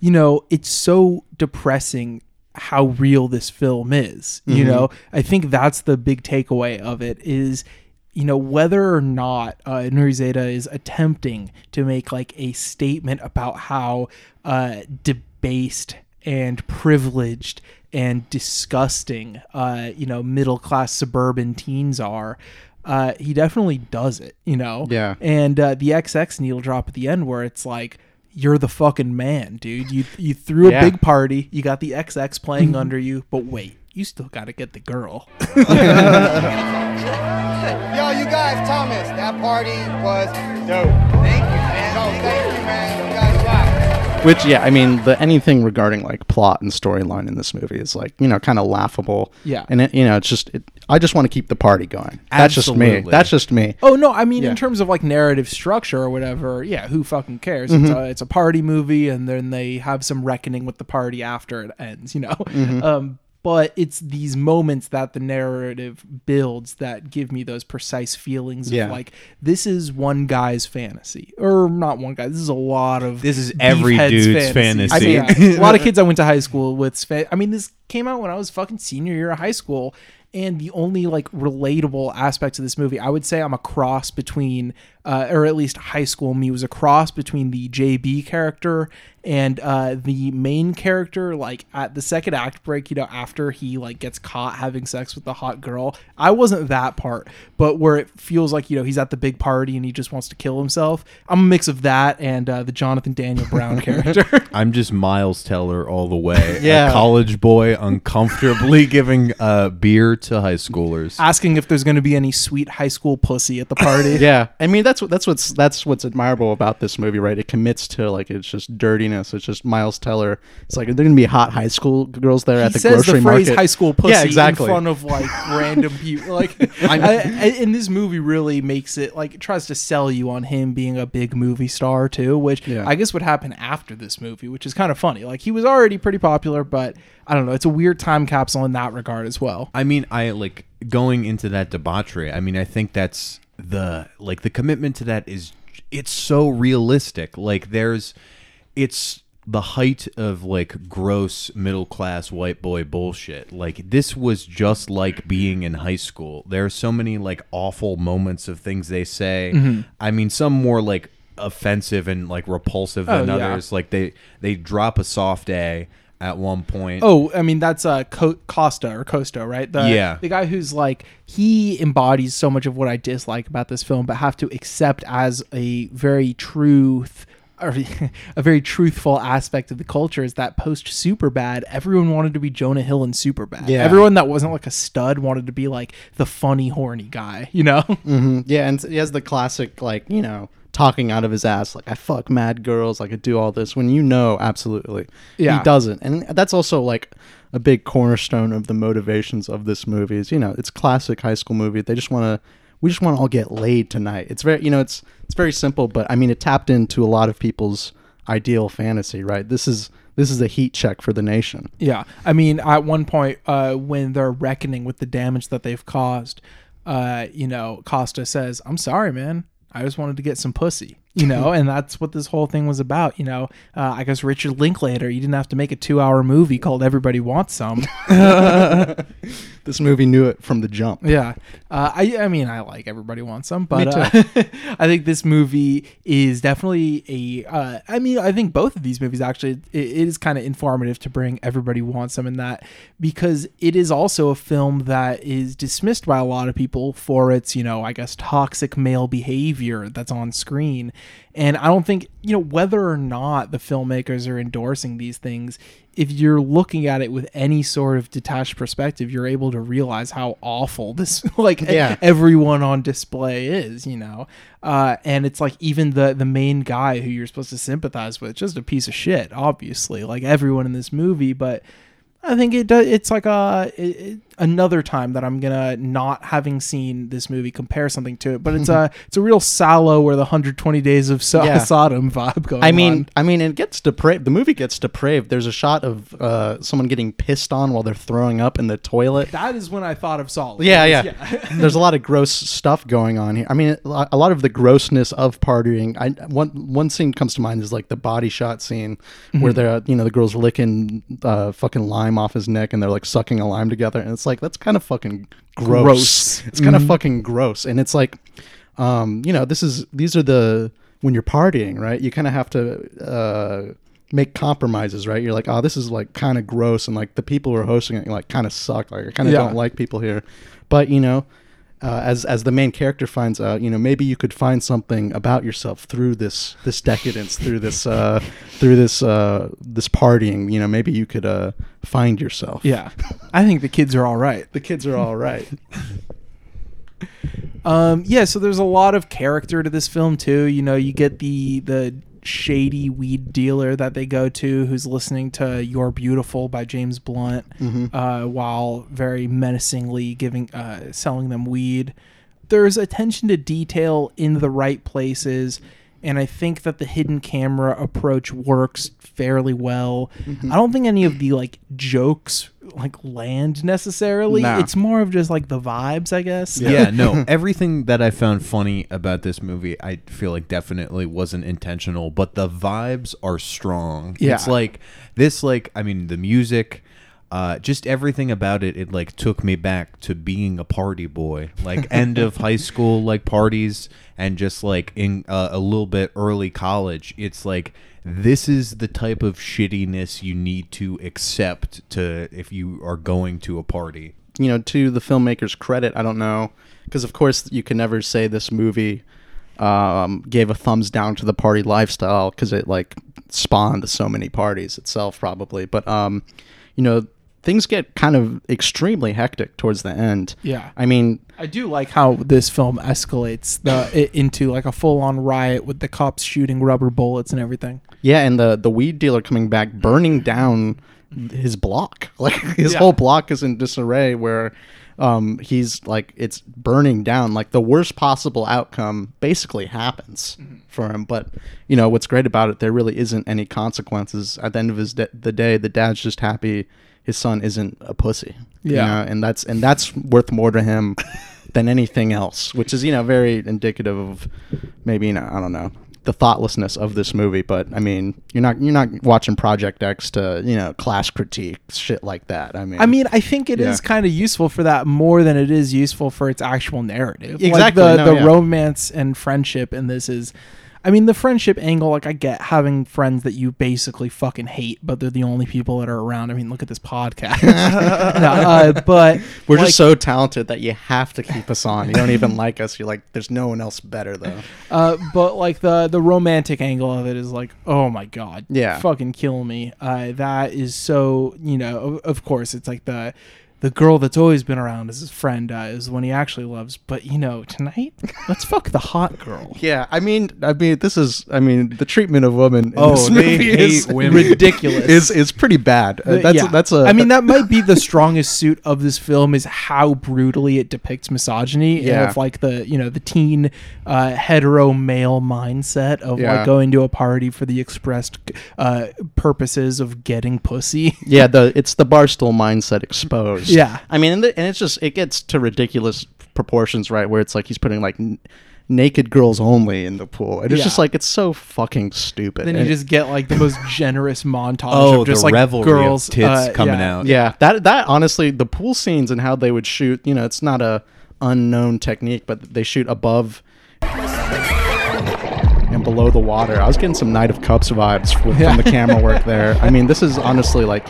you know, it's so depressing how real this film is. You know, I think that's the big takeaway of it is, you know, whether or not uh, Nourizadeh is attempting to make like a statement about how uh, debased and privileged and disgusting, uh, you know, middle class suburban teens are. Uh, he definitely does it, you know. Yeah. And uh, the XX needle drop at the end, where it's like, "You're the fucking man, dude. You you threw a Yeah. big party. You got the XX playing mm-hmm. under you, but wait, you still got to get the girl." [laughs] Yo, you guys, Thomas, that party was dope. Thank you, man. No, thank you, man. You guys rock. Which, yeah, I mean, the anything regarding like plot and storyline in this movie is like, you know, kind of laughable. Yeah. and it, you know, it's just, it, I just want to keep the party going. That's just me. Absolutely. That's just me. Oh no, I mean Yeah. in terms of like narrative structure or whatever, yeah, who fucking cares? It's a it's a party movie and then they have some reckoning with the party after it ends, you know. Um but it's these moments that the narrative builds that give me those precise feelings Yeah. of like this is one guy's fantasy or not one guy. This is a lot of This is every dude's fantasies. fantasy. Yeah. a lot of [laughs] kids I went to high school with. I mean, this came out when I was fucking senior year of high school, and the only like relatable aspects of this movie, I would say, I'm a cross between, uh, or at least high school me was a cross between the JB character and uh, the main character. Like at the second act break, you know, after he like gets caught having sex with the hot girl, I wasn't that part, but where it feels like you know he's at the big party and he just wants to kill himself. I'm a mix of that and uh, the Jonathan Daniel Brown [laughs] character. [laughs] I'm just Miles Teller all the way. Yeah. A college boy uncomfortably [laughs] giving uh, beer to high schoolers. asking if there's going to be any sweet high school pussy at the party. [laughs] Yeah, I mean that's what that's what's that's what's admirable about this movie, right? It commits to like it's just dirtiness. It's just Miles Teller. It's like there gonna be hot high school girls there at He the says grocery the phrase market. "high school pussy" Yeah, exactly. in front of like [laughs] random people. Like, [laughs] I, I, and this movie really makes it like it tries to sell you on him being a big movie star too, which Yeah. I guess would happen after this movie, which is kind of funny. Like he was already pretty popular, but I don't know. It's a weird time capsule in that regard as well. I mean, I like going into that debauchery. I mean, I think that's the like the commitment to that is it's so realistic. Like there's it's the height of like gross middle class white boy bullshit. Like this was just like being in high school. There are so many like awful moments of things they say. Mm-hmm. I mean, some more like offensive and like repulsive than Oh, yeah. others. Like they they drop a soft A at one point. Oh, I mean that's uh Co- Costa or Costa, right? The, Yeah. the guy who's like he embodies so much of what I dislike about this film, but have to accept as a very truth. Or [laughs] a very truthful aspect of the culture is that post Superbad, everyone wanted to be Jonah Hill in Superbad. Yeah. Everyone that wasn't like a stud wanted to be like the funny, horny guy, you know? Mhm. Yeah, and he has the classic like you know talking out of his ass like I fuck mad girls, like I do all this when you know absolutely Yeah. he doesn't, and that's also like a big cornerstone of the motivations of this movie. Is you know it's classic high school movie. They just want to we just want to all get laid tonight. It's very you know it's it's very simple, but I mean it tapped into a lot of people's ideal fantasy. Right, this is this is a heat check for the nation. Yeah, I mean, at one point, uh, when they're reckoning with the damage that they've caused, uh, you know, Costa says, "I'm sorry, man. I just wanted to get some pussy." You know, and that's what this whole thing was about. You know, uh, I guess Richard Linklater, you didn't have to make a two-hour movie called "Everybody Wants Some." [laughs] [laughs] This movie knew it from the jump. Yeah, uh, I I mean I like Everybody Wants Some, but uh, [laughs] I think this movie is definitely a. Uh, I mean I think both of these movies actually it, it is kind of informative to bring Everybody Wants Some in that because it is also a film that is dismissed by a lot of people for its you know I guess toxic male behavior that's on screen, And I don't think, you know, whether or not the filmmakers are endorsing these things, if you're looking at it with any sort of detached perspective, you're able to realize how awful this, [laughs] like, Yeah. everyone on display is, you know? Uh, and it's like even the, the main guy who you're supposed to sympathize with, just a piece of shit, obviously, like everyone in this movie. But I think it does. It's like a it, it- another time that I'm gonna not having seen this movie compare something to it, but it's [laughs] a it's a real Salò or the 120 Days of so- Yeah. [laughs] Sodom vibe going. I mean, on. I mean, it gets depraved. The movie gets depraved. There's a shot of uh, someone getting pissed on while they're throwing up in the toilet. that is when I thought of Salò. Yeah, yeah. [laughs] There's a lot of gross stuff going on here. I mean, a lot of the grossness of partying. I one one scene comes to mind is like the body shot scene where they're you know the girls licking uh, fucking lime off his neck and they're like sucking a lime together, and it's like that's kind of fucking gross. Gross. It's kind of fucking gross, and it's like, um, you know, this is these are the when you're partying, right? You kind of have to. Uh, make compromises right you're like oh this is like kind of gross and like the people who are hosting it like kind of suck like i kind of Yeah. don't like people here but you know uh, as as the main character finds out, you know, maybe you could find something about yourself through this this decadence, through this uh, through this uh, this partying. You know, maybe you could uh, find yourself. yeah. I think the kids are all right. the kids are all right. [laughs] Um, yeah, so there's a lot of character to this film too. You know, you get the the shady weed dealer that they go to, who's listening to "You're Beautiful" by James Blunt, uh, while very menacingly giving uh, selling them weed. There's attention to detail in the right places. And I think that the hidden camera approach works fairly well. I don't think any of the like jokes like land necessarily. Nah. It's more of just like the vibes, I guess. yeah, no. [laughs] Everything that I found funny about this movie, I feel like definitely wasn't intentional, but the vibes are strong. Yeah. It's like this like I mean the music uh, just everything about it, it like took me back to being a party boy, like [laughs] end of high school, like parties, and just like in uh, a little bit early college. It's like this is the type of shittiness you need to accept to if you are going to a party. you know, to the filmmaker's credit, I don't know, because of course you can never say this movie um, gave a thumbs down to the party lifestyle because it like spawned so many parties itself, probably. But um, you know, things get kind of extremely hectic towards the end. Yeah. I mean, I do like how this film escalates the it, into like a full on riot with the cops shooting rubber bullets and everything. yeah, and the the weed dealer coming back, burning down his block. [laughs] Like his Yeah. whole block is in disarray. Where um, he's like, it's burning down. Like the worst possible outcome basically happens for him. But you know what's great about it? There really isn't any consequences at the end of his de- the day. The dad's just happy his son isn't a pussy. you Yeah. know, and that's and that's worth more to him [laughs] than anything else. Which is you know very indicative of maybe you know I don't know the thoughtlessness of this movie. But I mean, you're not you're not watching Project X to you know class critique shit like that. I mean, I mean, I think it is Yeah. kind of useful for that more than it is useful for its actual narrative. Exactly, Like the no, the yeah. romance and friendship in this is I mean, the friendship angle, like I get having friends that you basically fucking hate, but they're the only people that are around. I mean, look at this podcast. [laughs] [laughs] No, uh, but we're like, just so talented that you have to keep us on. You don't even [laughs] like us. You're like, there's no one else better though. Uh, but like the the romantic angle of it is like, oh my god, Yeah. fucking kill me. Uh, that is so you know. Of, of course, it's like the the girl that's always been around as his friend uh, is one he actually loves. But you know, tonight let's fuck the hot girl. [laughs] Yeah, I mean, I mean, this is, I mean, the treatment of women in Oh, this they movie hate is women. Ridiculous. Is is pretty bad. Uh, that's yeah. that's a. I mean, that might be the strongest suit of this film is how brutally it depicts misogyny Yeah. of like the you know the teen uh, hetero male mindset of Yeah. like going to a party for the expressed uh, purposes of getting pussy. yeah, [laughs] the it's the barstool mindset exposed. Yeah. I mean, and, the, and it's just it gets to ridiculous proportions, right? Where it's like he's putting like n- naked girls only in the pool, and it's Yeah. just like it's so fucking stupid. then you And- just get like the most generous montage Oh, of just the like revelry of girls tits uh, coming yeah. out. Yeah, that that honestly, the pool scenes and how they would shoot, you know, it's not a unknown technique, but they shoot above and below the water. I was getting some Knight of Cups vibes with, from the camera work [laughs] there. I mean, this is honestly like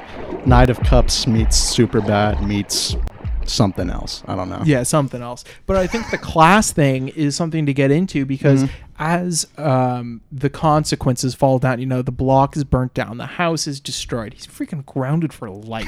Knight of Cups meets Super Bad meets something else. I don't know. Yeah, something else. But I think the class thing is something to get into because Mm-hmm. as um, the consequences fall down, you know, the block is burnt down, the house is destroyed. He's freaking grounded for life.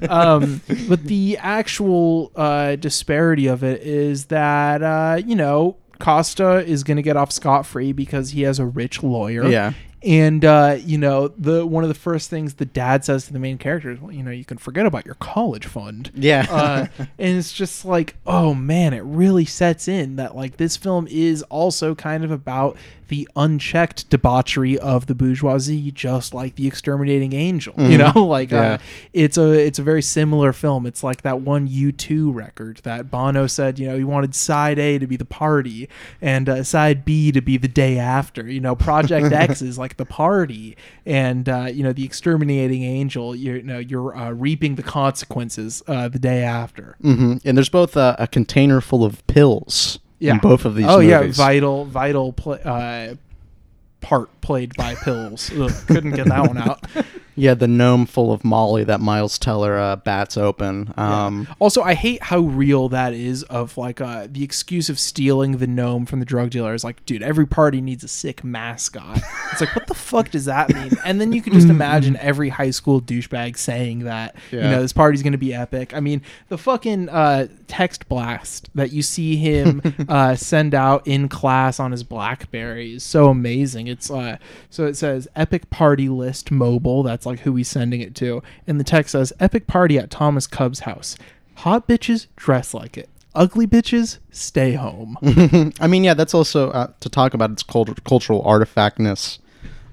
[laughs] um, but the actual uh, disparity of it is that uh, you know Costa is going to get off scot free because he has a rich lawyer. Yeah. And uh, you know the one of the first things the dad says to the main character is, well, you know, you can forget about your college fund. Yeah. uh, [laughs] and it's just like, oh man, it really sets in that like this film is also kind of about the unchecked debauchery of the bourgeoisie, just like the exterminating angel. You know, [laughs] like Yeah. uh, it's a it's a very similar film. It's like that one U two record that Bono said, you know, he wanted side A to be the party and uh, side B to be the day after. You know, Project [laughs] X is like the party, and uh, you know, the exterminating angel. You're you know you're uh, reaping the consequences uh, the day after. hmm And there's both a container full of pills Yeah, in both of these Oh yeah, vital vital pl- uh, part played by [laughs] pills. Ugh, couldn't get that one out. Yeah, the gnome full of Molly that Miles Teller uh, bats open. Um, Also, I hate how real that is of like uh, the excuse of stealing the gnome from the drug dealer is like, dude, every party needs a sick mascot. It's like, what the [laughs] fuck does that mean? And then you can just [laughs] imagine every high school douchebag saying that, you know, this party's going to be epic. I mean, the fucking uh, text blast that you see him [laughs] uh, send out in class on his Blackberry is so amazing. It's uh, so it says epic party list mobile. That's like who he's sending it to. And the text says epic party at Thomas Kub's house. Hot bitches dress like it. Ugly bitches stay home. [laughs] I mean, yeah, that's also uh, to talk about its cult- cultural artifactness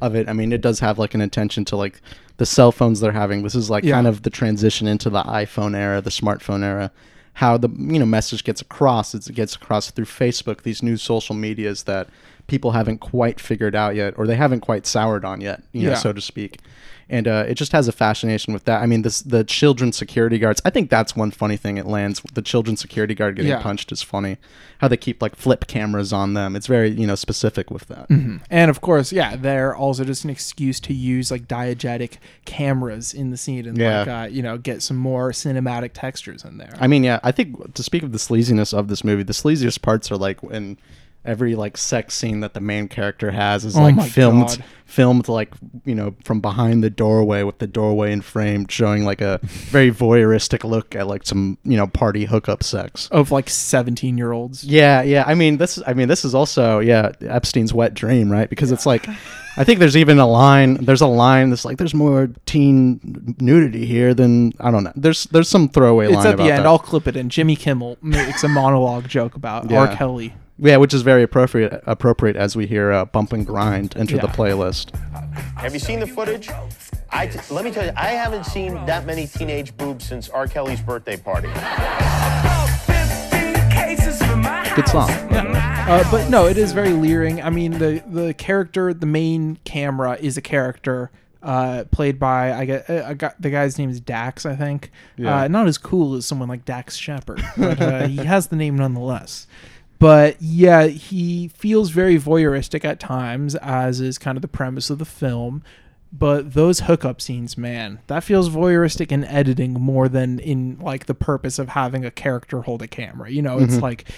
of it. I mean, it does have like an attention to like the cell phones they're having. This is like Yeah. kind of the transition into the iPhone era, the smartphone era. How the you know message gets across? It gets across through Facebook, these new social medias that people haven't quite figured out yet, or they haven't quite soured on yet, you know, Yeah. so to speak. And uh, it just has a fascination with that. I mean, this the children's security guards. I think that's one funny thing it lands. The children's security guard getting Yeah. punched is funny. How they keep like flip cameras on them. It's very you know specific with that. And of course, yeah, they're also just an excuse to use like diegetic cameras in the scene and Yeah. like uh, you know get some more cinematic textures in there. I mean, yeah, I think to speak of the sleaziness of this movie, the sleaziest parts are like when every like sex scene that the main character has is Oh like filmed God. filmed like you know from behind the doorway with the doorway in frame showing like a very [laughs] voyeuristic look at like some you know party hookup sex of like seventeen year olds. yeah yeah i mean this i mean this is also yeah epstein's wet dream right because it's like i think there's even a line there's a line that's like there's more teen nudity here than i don't know there's there's some throwaway It's line at the end. that. I'll clip it in. Jimmy Kimmel makes a monologue joke about [laughs] Yeah. R. Kelly. Yeah, which is very appropriate appropriate as we hear uh, "Bump and Grind" enter the playlist. Have you seen the footage? I t- let me tell you, I haven't seen that many teenage boobs since R. Kelly's birthday party. Good song. Uh, but no, it is very leering. I mean, the the character, the main camera, is a character uh, played by I get uh, I got the guy's name is Dax, I think. Yeah. Uh, not as cool as someone like Dax Shepard, but uh, he has the name nonetheless. But yeah, he feels very voyeuristic at times, as is kind of the premise of the film. But those hookup scenes, man, that feels voyeuristic in editing more than in like the purpose of having a character hold a camera. You know, it's like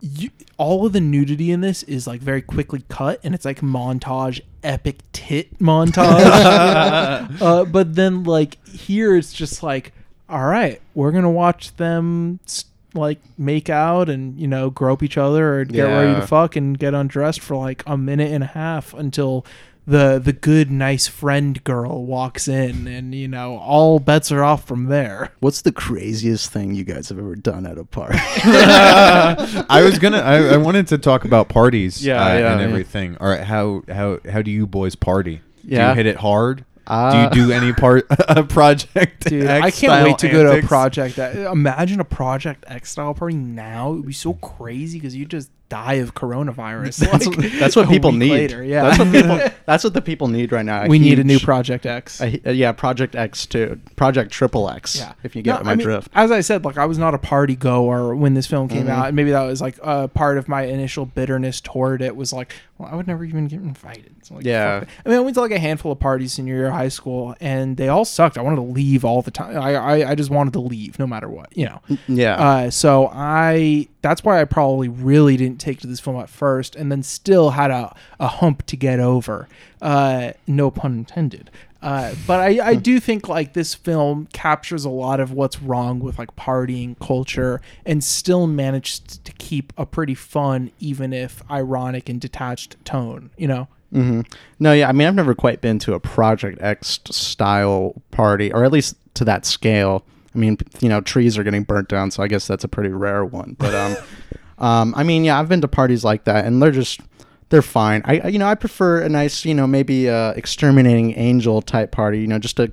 you, all of the nudity in this is like very quickly cut and it's like montage epic tit montage [laughs] uh, but then like here it's just like all right we're gonna watch them s- like make out and you know grope each other or get ready to fuck and get undressed for like a minute and a half until the the good nice friend girl walks in and you know all bets are off from there What's the craziest thing you guys have ever done at a party? [laughs] [laughs] I was gonna. I, I wanted to talk about parties. Yeah, uh, yeah, and yeah. everything. All right, how how how do you boys party? Do Yeah. you hit it hard? Uh, do you do any part [laughs] a project? Dude, I can't wait to go to a project. X- Imagine a Project X style party now. It would be so crazy because you just die of coronavirus. [laughs] That's, like, that's what people need. later. Yeah, that's what people. [laughs] That's what the people need right now. we need a new Project X. a- uh, yeah, Project X too. Project Triple X. Yeah. If you get No, my I mean, drift. As I said, like I was not a party goer when this film came Mhm. out, and maybe that was like uh, part of my initial bitterness toward it. Was like, well, I would never even get invited. So, like, Yeah. I mean, I went to like a handful of parties senior year of high school, and they all sucked. I wanted to leave all the time. I I, I just wanted to leave no matter what, you know. Yeah. Uh, so I that's why I probably really didn't take to this film at first, and then still had a, a hump to get over. Uh, no pun intended. Uh, but I, I do think like this film captures a lot of what's wrong with like partying culture and still managed to keep a pretty fun, even if ironic and detached tone. You know. hmm No, yeah. I mean, I've never quite been to a Project X style party, or at least to that scale. I mean, you know, trees are getting burnt down, so I guess that's a pretty rare one. But um, [laughs] um, I mean, yeah, I've been to parties like that, and they're just they're fine. I you know I prefer a nice you know maybe uh, exterminating angel type party. You know, just a,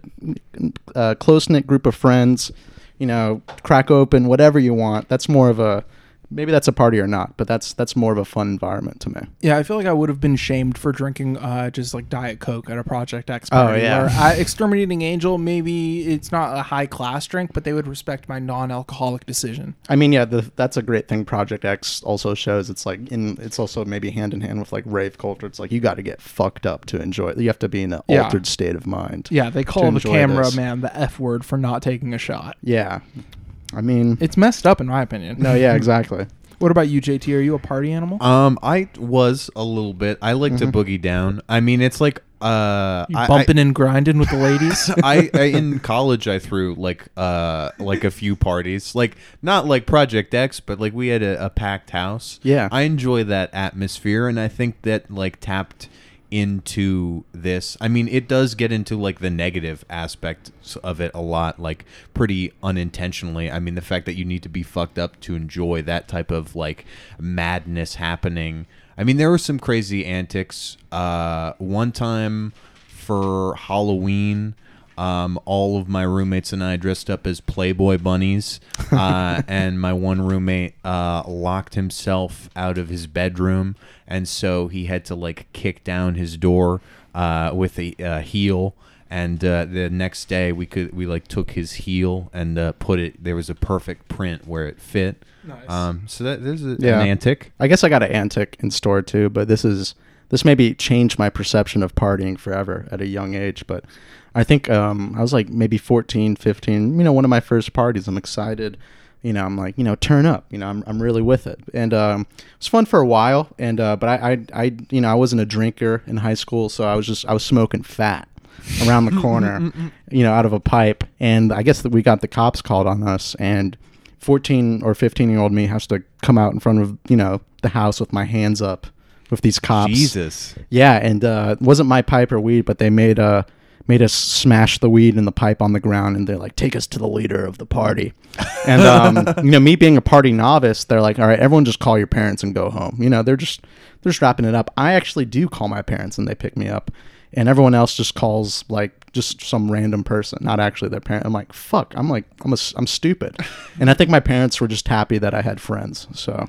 a close knit group of friends. You know, crack open whatever you want. That's more of a maybe that's a party or not, but that's that's more of a fun environment to me. Yeah, I feel like I would have been shamed for drinking uh, just like Diet Coke at a Project X party. Oh, yeah. at [laughs] Exterminating Angel, maybe it's not a high class drink, but they would respect my non alcoholic decision. I mean, yeah, the, that's a great thing. Project X also shows it's like in it's also maybe hand in hand with like rave culture. It's like you got to get fucked up to enjoy it. You have to be in an Yeah. altered state of mind. Yeah, they call the camera this. man the F word for not taking a shot. Yeah, I mean, It's messed up in my opinion. no, yeah, exactly. [laughs] What about you, JT? Are you a party animal? Um, I was a little bit. I like to Mhm. boogie down. I mean, it's like uh, You I- I- bumping and grinding with the ladies? [laughs] I, I in college I threw like uh like a few parties like not like Project X but like we had a, a packed house Yeah. I enjoy that atmosphere and I think that like tapped into this. I mean it does get into like the negative aspects of it a lot like pretty unintentionally. I mean the fact that you need to be fucked up to enjoy that type of like madness happening. I mean there were some crazy antics. Uh one time for Halloween. Um, all of my roommates and I dressed up as Playboy bunnies, uh, [laughs] and my one roommate uh, locked himself out of his bedroom, and so he had to like kick down his door uh, with a uh, heel. And uh, the next day, we could we like took his heel and uh, put it. There was a perfect print where it fit. Nice. Um, so that there's a, Yeah. an antic. I guess I got an antic in store too, but this is this maybe changed my perception of partying forever at a young age. But I think um, I was like maybe 14, 15, you know, one of my first parties. I'm excited. You know, I'm like, you know, turn up. You know, I'm, I'm really with it. And um, it was fun for a while. And uh, but I, I, I, you know, I wasn't a drinker in high school, so I was just I was smoking fat around the corner, [laughs] you know, out of a pipe. And I guess that we got the cops called on us and 14 or 15 year old me has to come out in front of you know the house with my hands up with these cops Jesus. yeah and uh it wasn't my pipe or weed but they made uh made us smash the weed in the pipe on the ground and they're like take us to the leader of the party [laughs] and um you know me being a party novice they're like all right everyone just call your parents and go home you know they're just they're just wrapping it up i actually do call my parents and they pick me up and everyone else just calls like just some random person, not actually their parent. I'm like, fuck. I'm like, I'm a, I'm stupid, [laughs] and I think my parents were just happy that I had friends, so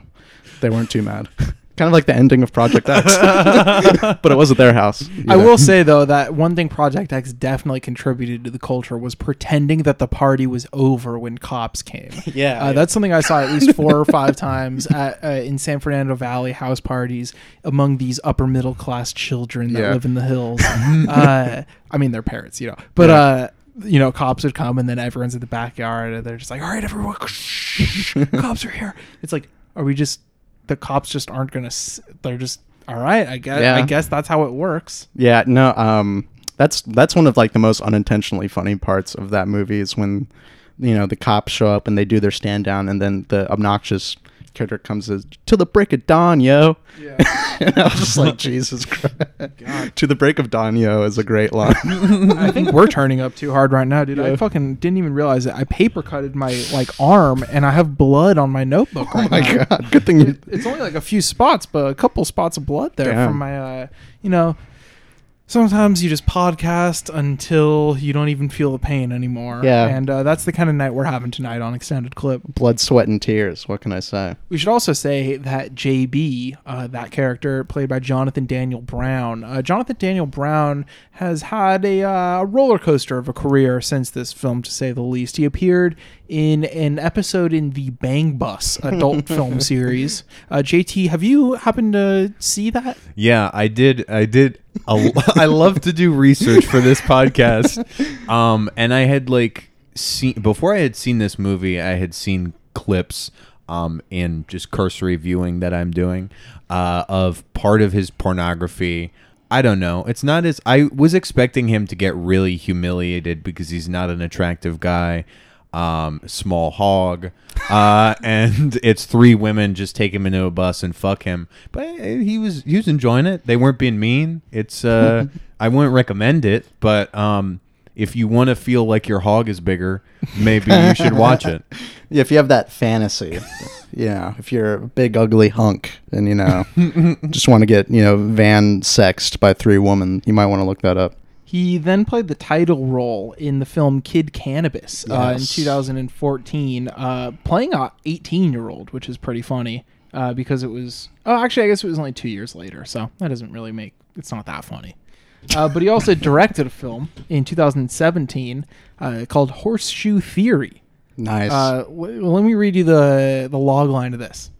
they weren't too mad. [laughs] kind of like the ending of Project X, [laughs] but it wasn't their house. I will say though that one thing Project X definitely contributed to the culture was pretending that the party was over when cops came. [laughs] Yeah, uh, yeah. that's something I saw at least four or five [laughs] times at, uh, in San Fernando Valley house parties among these upper middle class children that Yeah. live in the hills. uh, I mean, their parents, you know, but. Yeah. uh you know, cops would come and then everyone's in the backyard and they're just like, all right, everyone, shh, cops are here. It's like, are we just, the cops just aren't going to, they're just, all right, I guess, Yeah. I guess that's how it works. Yeah, no, um, that's that's one of like the most unintentionally funny parts of that movie is when, you know, the cops show up and they do their stand down, and then the obnoxious character comes as to the break of dawn, yo. Yeah. [laughs] and I was just like, Jesus Christ. to the break of dawn, yo, is a great line. [laughs] I think we're turning up too hard right now, dude. I fucking didn't even realize it. I paper cutted my like arm, and I have blood on my notebook oh my now. god, good thing you. It- it's only like a few spots, but a couple spots of blood there Damn. from my, uh, you know, Sometimes you just podcast until you don't even feel the pain anymore. Yeah. And uh, that's the kind of night we're having tonight on Extended Clip. Blood, sweat, and tears. What can I say? We should also say that JB, uh, that character played by Jonathan Daniel Brown, uh, Jonathan Daniel Brown has had a uh, roller coaster of a career since this film, to say the least. He appeared in an episode in the Bang Bus adult [laughs] film series. Uh, JT, have you happened to see that? Yeah, I did. I did. a- [laughs] I love to do research for this podcast. Um, and I had like seen before I had seen this movie, I had seen clips um in just cursory viewing that I'm doing uh of part of his pornography. I don't know. It's not as I was expecting him to get really humiliated because he's not an attractive guy. Um, small hog, uh, [laughs] and it's three women just take him into a bus and fuck him. But eh, he was he was enjoying it. They weren't being mean. It's uh, [laughs] I wouldn't recommend it, but um, if you want to feel like your hog is bigger, maybe you should watch it. [laughs] Yeah, if you have that fantasy, you know, if you're a big ugly hunk and you know just want to get you know van sexed by three women, you might want to look that up. He then played the title role in the film Kid Cannabis uh, in Yes. 2014, uh, playing a 18 year old, which is pretty funny uh, because it was. Oh, actually, I guess it was only two years later, so that doesn't really make it's not that funny. Uh, but he also directed a film in 2017 uh, called Horseshoe Theory. Nice. Uh, w- let me read you the the log line of this.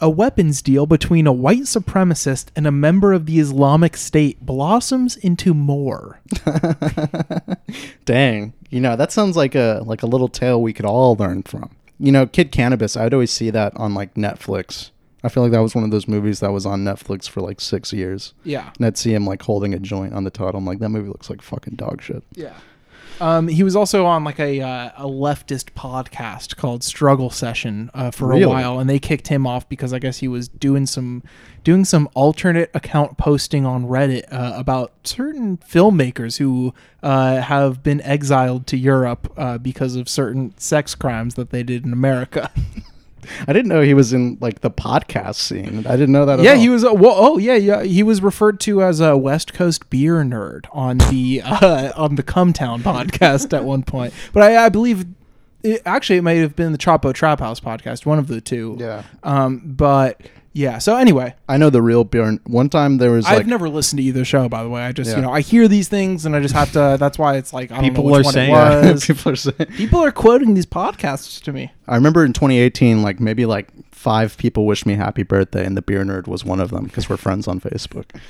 A weapons deal between a white supremacist and a member of the Islamic State blossoms into more. [laughs] Dang, you know that sounds like a like a little tale we could all learn from. You know, Kid Cannabis. I'd always see that on like Netflix. I feel like that was one of those movies that was on Netflix for like six years. Yeah. and I'd see him like holding a joint on the title. I'm like, that movie looks like fucking dog shit. Yeah. Um, he was also on like a uh, a leftist podcast called Struggle Session uh, for Really? a while, and they kicked him off because I guess he was doing some doing some alternate account posting on Reddit uh, about certain filmmakers who uh, have been exiled to Europe uh, because of certain sex crimes that they did in America. [laughs] I didn't know he was in like the podcast scene. I didn't know that. At yeah, all. he was. Uh, well, oh yeah, yeah. He was referred to as a West Coast beer nerd on the [laughs] uh, on the Cumtown podcast at one point. But I, I believe, it, actually, it might have been the Chapo Trap House podcast, one of the two. Yeah. Um. But yeah. So anyway, I know the real Bjorn. One time there was I've like never listened to either show. By the way, I just Yeah. you know I hear these things and I just have to. That's why it's like I don't People know which are one saying- it was. [laughs] [laughs] people are saying. People are quoting these podcasts to me. I remember in 2018, like maybe like five people wished me happy birthday, and the beer nerd was one of them because we're friends on Facebook. [laughs]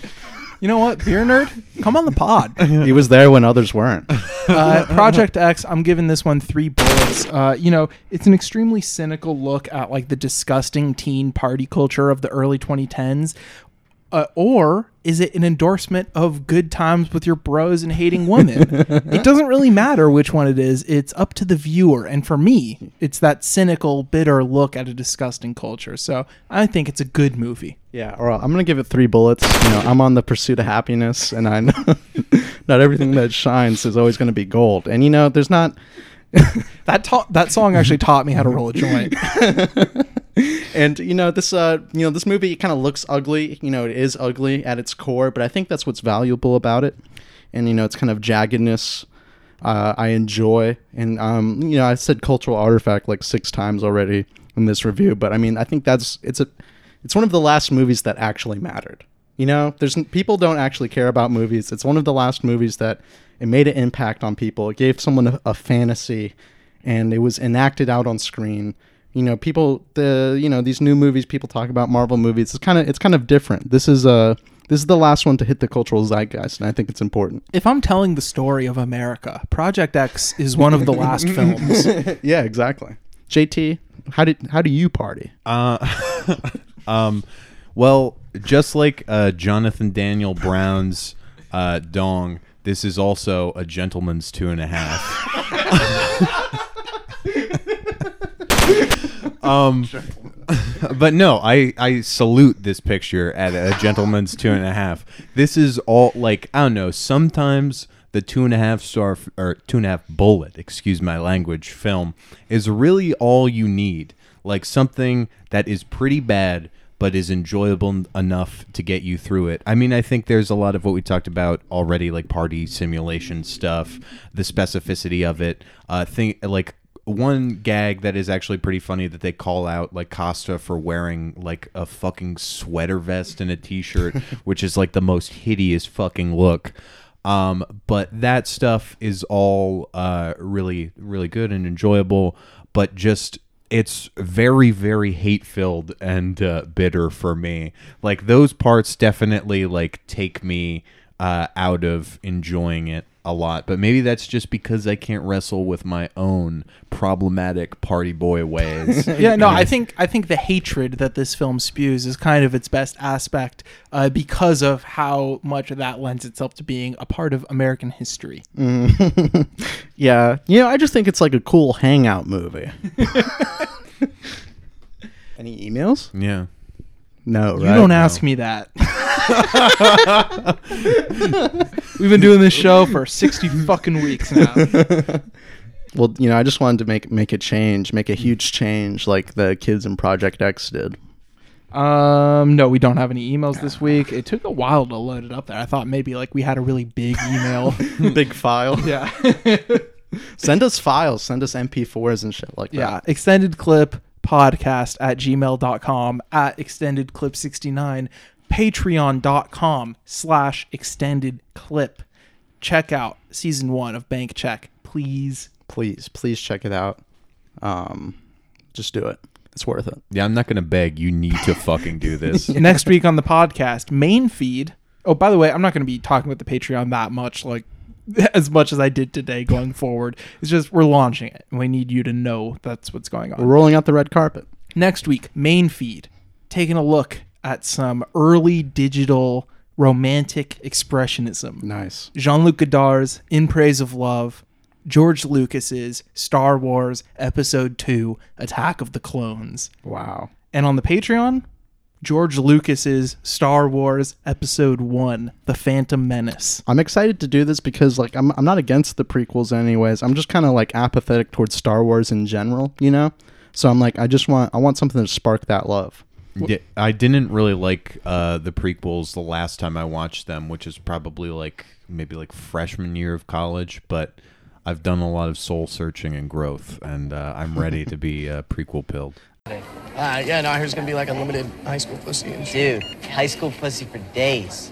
You know what, beer nerd, come on the pod. [laughs] he was there when others weren't. uh, Project X, I'm giving this one three bullets. Uh, you know, it's an extremely cynical look at like the disgusting teen party culture of the early 2010s. Uh, or is it an endorsement of good times with your bros and hating women? [laughs] it doesn't really matter which one it is. It's up to the viewer. And for me, it's that cynical, bitter look at a disgusting culture. So I think it's a good movie. Yeah, or I'm gonna give it three bullets. You know, I'm on the pursuit of happiness, and I know [laughs] not everything that shines is always gonna be gold. And you know, there's not. [laughs] That ta- that song actually taught me how to roll a joint. And you know this uh you know this movie kind of looks ugly. You know it is ugly at its core but i think that's what's valuable about it. And you know it's kind of jaggedness uh, i enjoy. And um you know i said cultural artifact like six times already in this review but i mean i think that's it's a it's one of the last movies that actually mattered. You know there's people don't actually care about movies. It's one of the last movies that it made an impact on people. It gave someone a, a fantasy and it was enacted out on screen you know people the you know these new movies people talk about marvel movies it's kind of it's kind of different this is uh this is the last one to hit the cultural zeitgeist and i think it's important if I'm telling the story of America, Project X is one of the last [laughs] films. yeah exactly jt how did how do you party Uh, [laughs] um, well, just like uh, Jonathan Daniel Brown's uh, dong, this is also a gentleman's two and a half. [laughs] um, [laughs] [laughs] but no, I I salute this picture at a gentleman's two and a half. This is all like I don't know. Sometimes the two and a half star f- or two and a half bullet, excuse my language, film is really all you need. Like something that is pretty bad, but is enjoyable enough to get you through it. I mean, I think there's a lot of what we talked about already, like party simulation stuff, the specificity of it. Uh, think like one gag that is actually pretty funny that they call out like Costa for wearing like a fucking sweater vest and a t-shirt, [laughs] which is like the most hideous fucking look. Um, but that stuff is all uh, really, really good and enjoyable. But just it's very, very hate filled and uh, bitter for me. Like those parts definitely like take me uh, out of enjoying it a lot. But maybe that's just because I can't wrestle with my own problematic party boy ways. [laughs] yeah, no, I think I think the hatred that this film spews is kind of its best aspect uh, because of how much of that lends itself to being a part of American history. [laughs] Yeah, you know, I just think it's like a cool hangout movie. [laughs] Any emails? yeah. No, You right? don't ask me that. [laughs] We've been doing this show for sixty fucking weeks now. [laughs] Well, you know, I just wanted to make make a change, make a huge change, like the kids in Project X did. Um, no, we don't have any emails this week. It took a while to load it up there. I thought maybe like we had a really big email. [laughs] Big file. yeah. Send us files. Send us MP4s and shit like that. Yeah, extended clip podcast at gmail.com at extended clip 69 patreon.com slash extended clip check out season one of bank check please Please, please check it out. Um, just do it. It's worth it. Yeah, I'm not gonna beg. You need to fucking do [laughs] this. [laughs] next week on the podcast main feed oh by the way i'm not going to be talking about the patreon that much like [laughs] as much as i did today going forward it's just we're launching it and we need you to know that's what's going on We're rolling out the red carpet. Next week, main feed, taking a look at some early digital romantic expressionism. Nice. Jean Luc Godard's In Praise of Love, George Lucas's Star Wars Episode 2 Attack of the Clones. Wow. And on the Patreon, George Lucas's Star Wars Episode 1 The Phantom Menace. I'm excited to do this because like I'm I'm not against the prequels anyways. I'm just kind of like apathetic towards Star Wars in general, you know? So I'm like I just want I want something to spark that love. Yeah, I didn't really like uh, the prequels the last time I watched them, which is probably like maybe like freshman year of college. But I've done a lot of soul searching and growth, and uh, I'm ready to be uh, prequel pilled. Uh, yeah, no, here's gonna be like unlimited high school pussy and shit. Dude, high school pussy for days.